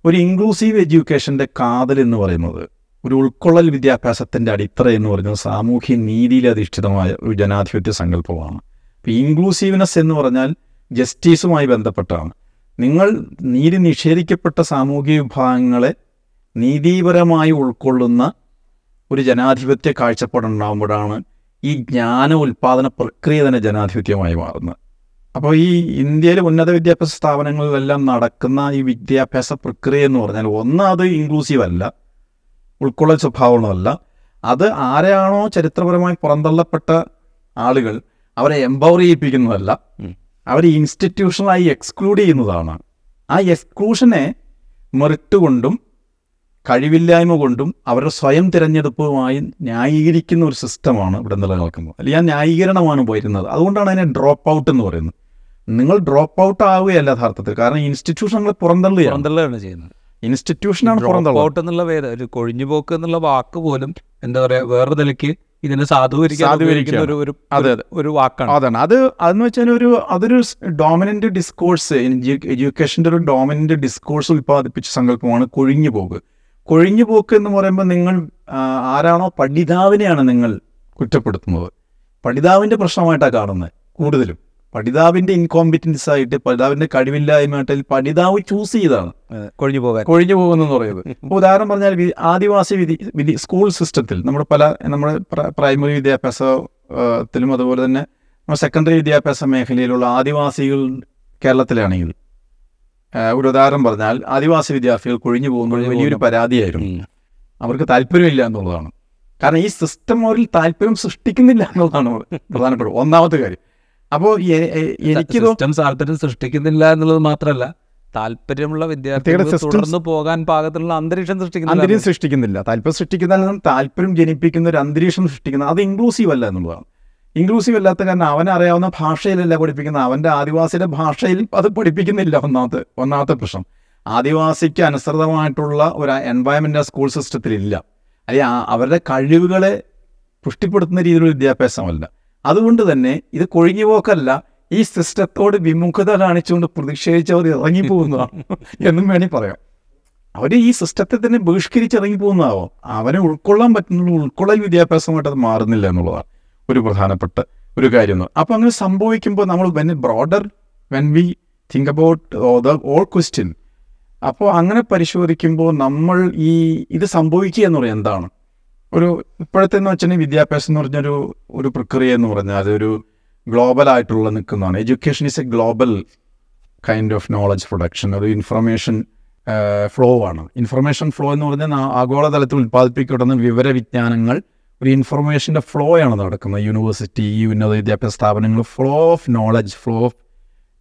ഒരു ഇൻക്ലൂസീവ് എഡ്യൂക്കേഷന്റെ കാതൽ എന്ന് പറയുന്നത് ഒരു ഉൾക്കൊള്ളൽ വിദ്യാഭ്യാസത്തിന്റെ അടിത്തറ എന്ന് പറയുന്നത് സാമൂഹ്യ നീതിയിൽ അധിഷ്ഠിതമായ ഒരു ജനാധിപത്യ സങ്കല്പമാണ്. അപ്പോൾ ഇൻക്ലൂസീവ്നെസ് എന്ന് പറഞ്ഞാൽ ജസ്റ്റിസുമായി ബന്ധപ്പെട്ടാണ്. നിങ്ങൾ നീതി നിഷേധിക്കപ്പെട്ട സാമൂഹിക വിഭാഗങ്ങളെ നീതിപരമായി ഉൾക്കൊള്ളുന്ന ഒരു ജനാധിപത്യ കാഴ്ചപ്പാടുണ്ടാകുമ്പോഴാണ് ഈ ജ്ഞാന ഉൽപാദന പ്രക്രിയ തന്നെ ജനാധിപത്യമായി മാറുന്നത്. അപ്പോൾ ഈ ഇന്ത്യയിലെ ഉന്നത വിദ്യാഭ്യാസ സ്ഥാപനങ്ങളിലെല്ലാം നടക്കുന്ന ഈ വിദ്യാഭ്യാസ പ്രക്രിയ എന്ന് പറഞ്ഞാൽ ഒന്ന് അത് ഇൻക്ലൂസീവ് അല്ല ഉൾക്കൊള്ളൽ സ്വഭാവമുള്ളതല്ല. അത് ആരെയാണോ ചരിത്രപരമായി പുറന്തള്ളപ്പെട്ട ആളുകൾ അവരെ എംപവർ ചെയ്യിപ്പിക്കുന്നതല്ല. അവരെ ഇൻസ്റ്റിറ്റ്യൂഷണലായി എക്സ്ക്ലൂഡ് ചെയ്യുന്നതാണ്. ആ എക്സ്ക്ലൂഷനെ മെറിറ്റ് കൊണ്ടും കഴിവില്ലായ്മ കൊണ്ടും അവരുടെ സ്വയം തിരഞ്ഞെടുപ്പുമായി ന്യായീകരിക്കുന്ന ഒരു സിസ്റ്റമാണ് ഇവിടെ നിലനിൽക്കുന്നത്. അല്ലെങ്കിൽ ആ ന്യായീകരണമാണ് പോയിരുന്നത്. അതുകൊണ്ടാണ് അതിനെ ഡ്രോപ്പ് ഔട്ട് എന്ന് പറയുന്നത്. നിങ്ങൾ ഡ്രോപ്പ് ഔട്ട് ആവുകയല്ല യഥാർത്ഥത്തിൽ. കാരണം ഇൻസ്റ്റിറ്റ്യൂഷനുകൾ പുറന്തള്ളുകയാണ്. പുറന്തള്ളുകയാണ് ചെയ്യുന്നത്. ഇൻസ്റ്റിറ്റ്യൂഷനാണ് Drop ഔട്ട് എന്നുള്ള പേര് ഒരു കൊഴിഞ്ഞുപോക്ക് എന്നുള്ള വാക്ക് പോലും എന്താ പറയുക വേറെ നിലയ്ക്ക് ഇതിനെ സാധൂകരിക്കാൻ ഒരു ഒരു അതെ അതെ. ഒരു വാക്കാണ്. അതാണ്. അത് അതെന്ന് വെച്ചാൽ ഒരു അതൊരു ഡോമിനന്റ് ഡിസ്കോഴ്സ് എഡ്യൂക്കേഷന്റെ ഒരു ഡോമിനന്റ് ഡിസ്കോഴ്സ് ഉൽപ്പാദിപ്പിച്ച സങ്കല്പമാണ് കൊഴിഞ്ഞു പോക്ക് കൊഴിഞ്ഞു പോക്ക് എന്ന് പറയുമ്പോൾ നിങ്ങൾ ആരാണോ പഠിതാവിനെയാണ് നിങ്ങൾ കുറ്റപ്പെടുത്തുന്നത്. പഠിതാവിന്റെ പ്രശ്നമായിട്ടാണ് കാണുന്നത് കൂടുതലും. പഠിതാവിന്റെ ഇൻകോമ്പിറ്റൻസ് ആയിട്ട് പഠിതാവിന്റെ കഴിവില്ലായ്മയായിട്ട് പഠിതാവ് ചൂസ് ചെയ്താണ്. കൊഴിഞ്ഞു പോകാൻ കൊഴിഞ്ഞു പോകുന്നെന്ന് പറയുന്നത്. ഇപ്പോൾ ഉദാഹരണം പറഞ്ഞാൽ ആദിവാസി വിധി വിധി സ്കൂൾ സിസ്റ്റത്തിൽ നമ്മുടെ പല നമ്മുടെ പ്ര- പ്രൈമറി വിദ്യാഭ്യാസത്തിലും അതുപോലെ തന്നെ നമ്മുടെ സെക്കൻഡറി വിദ്യാഭ്യാസ മേഖലയിലുള്ള ആദിവാസികൾ കേരളത്തിലാണെങ്കിൽ ഒരു ഉദാഹരണം പറഞ്ഞാൽ ആദിവാസി വിദ്യാർത്ഥികൾ കൊഴിഞ്ഞു പോകുന്നത് വലിയൊരു. പരാതിയായിരുന്നു. അവർക്ക് താല്പര്യമില്ല എന്നുള്ളതാണ്. കാരണം ഈ സിസ്റ്റം അവരിൽ താല്പര്യം സൃഷ്ടിക്കുന്നില്ല എന്നുള്ളതാണ് പ്രധാനപ്പെട്ട ഒന്നാമത്തെ കാര്യം. അപ്പോൾ എനിക്ക് സിസ്റ്റം താല്പര്യം സൃഷ്ടിക്കുന്നില്ല എന്നുള്ളത് മാത്രമല്ല താല്പര്യമുള്ള വിദ്യാർത്ഥികൾ systems- തുടർന്ന് പോകാൻ പാകത്തിലുള്ള അന്തരീക്ഷം സൃഷ്ടിക്കുന്നില്ല അന്തരീക്ഷം സൃഷ്ടിക്കുന്നില്ല. താല്പര്യം സൃഷ്ടിക്കുന്ന താല്പര്യം ജനിപ്പിക്കുന്ന ഒരു അന്തരീക്ഷം സൃഷ്ടിക്കുന്ന അത് ഇൻക്ലൂസീവ് അല്ല എന്നുള്ളതാണ്. ഇൻക്ലൂസീവ് അല്ലാത്ത കാരണം അവൻ അറിയാവുന്ന ഭാഷയിലല്ല പഠിപ്പിക്കുന്നത്. അവന്റെ ആദിവാസിയുടെ ഭാഷയിൽ അത് പഠിപ്പിക്കുന്നില്ല ഒന്നാമത്തെ ഒന്നാമത്തെ പ്രശ്നം. ആദിവാസിക്ക് അനുസൃതമായിട്ടുള്ള ഒരു എൻവയൺമെന്റ് സ്കൂൾ സിസ്റ്റത്തിൽ ഇല്ല. അല്ലെങ്കിൽ അവരുടെ കഴിവുകളെ പുഷ്ടിപ്പെടുത്തുന്ന രീതിയിലുള്ള വിദ്യാഭ്യാസമല്ല. അതുകൊണ്ട് തന്നെ ഇത് കൊഴുകിപോക്കല്ല ഈ സിസ്റ്റത്തോട് വിമുഖത കാണിച്ചുകൊണ്ട് പ്രതിഷേധിച്ചവർ ഇറങ്ങിപ്പോകുന്നതാണ് എന്നും വേണമെങ്കിൽ പറയാം. അവർ ഈ സിസ്റ്റത്തെ തന്നെ ബഹിഷ്കരിച്ച് ഇറങ്ങി പോകുന്നതാവും അവനെ ഉൾക്കൊള്ളാൻ പറ്റുന്ന ഉൾക്കൊള്ളൽ വിദ്യാഭ്യാസമായിട്ട് അത് മാറുന്നില്ല എന്നുള്ളതാണ്. ഒരു പ്രധാനപ്പെട്ട ഒരു കാര്യം അപ്പോൾ അങ്ങനെ സംഭവിക്കുമ്പോൾ നമ്മൾ when broader when we think about the all question അപ്പോൾ അങ്ങനെ പരിശോധിക്കുമ്പോൾ നമ്മൾ ഈ ഇത് സംഭവിക്കുക എന്ന് പറയുന്നത് എന്താണ്? ഒരു ഇപ്പോഴത്തെ എന്ന് വെച്ചാൽ വിദ്യാഭ്യാസം എന്ന് പറഞ്ഞൊരു ഒരു പ്രക്രിയ എന്ന് പറഞ്ഞാൽ അതൊരു ഗ്ലോബൽ ആയിട്ടുള്ള നിൽക്കുന്നതാണ്. Education is a global kind of knowledge production ഒരു ഇൻഫർമേഷൻ ഫ്ലോ ആണ്. ഇൻഫർമേഷൻ ഫ്ലോ എന്ന് പറഞ്ഞാൽ ആഗോളതലത്തിൽ ഉൽപ്പാദിപ്പിക്കപ്പെടുന്ന വിവരവിജ്ഞാനങ്ങൾ ഒരു ഇൻഫർമേഷന്റെ ഫ്ലോ ആണ് നടക്കുന്നത്. യൂണിവേഴ്സിറ്റി ഉന്നത വിദ്യാഭ്യാസ സ്ഥാപനങ്ങൾ flow of knowledge flow of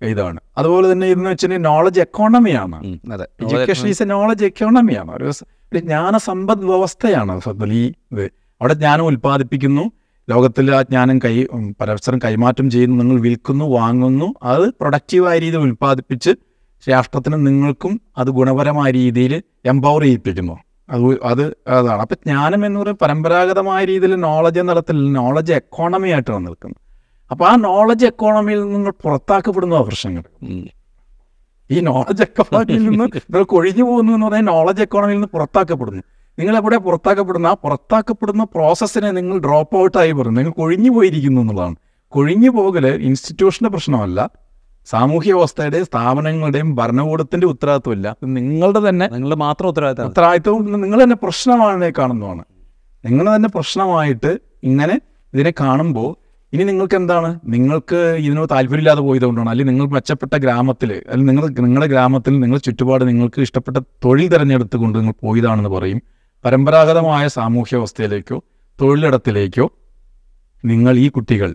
ഇതാണ്. അതുപോലെ തന്നെ ഇതെന്ന് വെച്ചാൽ നോളജ് എക്കോണമിയാണ് എഡ്യൂക്കേഷൻ ഈസ് എ നോളജ് എക്കോണമിയാണ് ഒരു ഒരു ജ്ഞാന സമ്പദ് വ്യവസ്ഥയാണ് സത്യത്തിൽ ഈ ഇത്. അവിടെ ജ്ഞാനം ഉൽപ്പാദിപ്പിക്കുന്നു. ലോകത്തിൽ ആ ജ്ഞാനം കൈ പരസ്പരം കൈമാറ്റം ചെയ്യുന്നു നിങ്ങൾ വിൽക്കുന്നു വാങ്ങുന്നു. അത് പ്രൊഡക്റ്റീവായ രീതിയിൽ ഉൽപ്പാദിപ്പിച്ച് രാഷ്ട്രത്തിന് നിങ്ങൾക്കും അത് ഗുണപരമായ രീതിയിൽ എംപവർ ചെയ്യിപ്പിക്കുന്നു. അത് അത് അതാണ്. അപ്പം ജ്ഞാനം എന്ന് പറയുന്നത് പരമ്പരാഗതമായ രീതിയിൽ നോളജ് നടത്തിൽ നോളജ് എക്കോണമി ആയിട്ട് നിൽക്കുന്നത് അപ്പോൾ ആ നോളജ് എക്കോണമിയിൽ നിന്ന് നിങ്ങൾ പുറത്താക്കപ്പെടുന്ന പ്രശ്നങ്ങൾ ഈ നോളജ് എക്കോണമിയിൽ നിന്ന് നിങ്ങൾ കൊഴിഞ്ഞു പോകുന്നു എന്ന് പറഞ്ഞാൽ നോളജ് എക്കോണമിയിൽ നിന്ന് പുറത്താക്കപ്പെടുന്നു. നിങ്ങൾ എവിടെ പുറത്താക്കപ്പെടുന്ന ആ പുറത്താക്കപ്പെടുന്ന പ്രോസസ്സിനെ നിങ്ങൾ ഡ്രോപ്പ് ഔട്ടായി പറയുന്നു. നിങ്ങൾ കൊഴിഞ്ഞു പോയിരിക്കുന്നു എന്നുള്ളതാണ്. കൊഴിഞ്ഞു പോകൽ ഇൻസ്റ്റിറ്റ്യൂഷന്റെ പ്രശ്നമല്ല. സാമൂഹ്യ വ്യവസ്ഥയുടെയും സ്ഥാപനങ്ങളുടെയും ഭരണകൂടത്തിന്റെ ഉത്തരവാദിത്വമില്ല. നിങ്ങളുടെ തന്നെ നിങ്ങളുടെ മാത്രം ഉത്തരവാദിത്തം ഉത്തരവാദിത്വം നിങ്ങൾ തന്നെ പ്രശ്നമാണ് കാണുന്നതാണ്. നിങ്ങൾ തന്നെ പ്രശ്നമായിട്ട് ഇങ്ങനെ ഇതിനെ കാണുമ്പോൾ ഇനി നിങ്ങൾക്ക് എന്താണ്? നിങ്ങൾക്ക് ഇതിനോട് താല്പര്യമില്ലാതെ പോയതുകൊണ്ടാണ്. അല്ലെങ്കിൽ നിങ്ങൾ മെച്ചപ്പെട്ട ഗ്രാമത്തിൽ അല്ലെങ്കിൽ നിങ്ങൾ നിങ്ങളുടെ ഗ്രാമത്തിൽ നിങ്ങൾ ചുറ്റുപാട് നിങ്ങൾക്ക് ഇഷ്ടപ്പെട്ട തൊഴിൽ തിരഞ്ഞെടുത്തുകൊണ്ട് നിങ്ങൾ പോയതാണെന്ന് പറയും. പരമ്പരാഗതമായ സാമൂഹ്യ അവസ്ഥയിലേക്കോ തൊഴിലിടത്തിലേക്കോ നിങ്ങൾ ഈ കുട്ടികൾ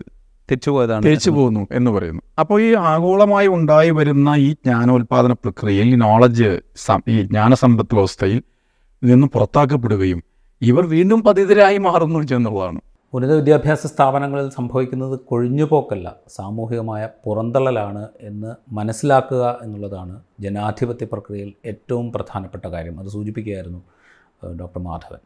തിരിച്ചുപോയതാണ് തിരിച്ചു പോകുന്നു എന്ന് പറയുന്നു. അപ്പോൾ ഈ ആഗോളമായി ഉണ്ടായി വരുന്ന ഈ ജ്ഞാനോൽപാദന പ്രക്രിയയിൽ ഈ നോളജ് ഈ ജ്ഞാനസമ്പത്ത് വ്യവസ്ഥയിൽ നിന്ന് പുറത്താക്കപ്പെടുകയും ഇവർ വീണ്ടും പതിതരായി മാറുന്നു എന്നുള്ളതാണ്. ഉന്നത വിദ്യാഭ്യാസ സ്ഥാപനങ്ങളിൽ സംഭവിക്കുന്നത് കൊഴിഞ്ഞുപോക്കല്ല. സാമൂഹികമായ പുറന്തള്ളലാണ് എന്ന് മനസ്സിലാക്കുക എന്നുള്ളതാണ് ജനാധിപത്യ പ്രക്രിയയിൽ ഏറ്റവും പ്രധാനപ്പെട്ട കാര്യം. അത് സൂചിപ്പിക്കുകയായിരുന്നു ഡോക്ടർ മാധവൻ.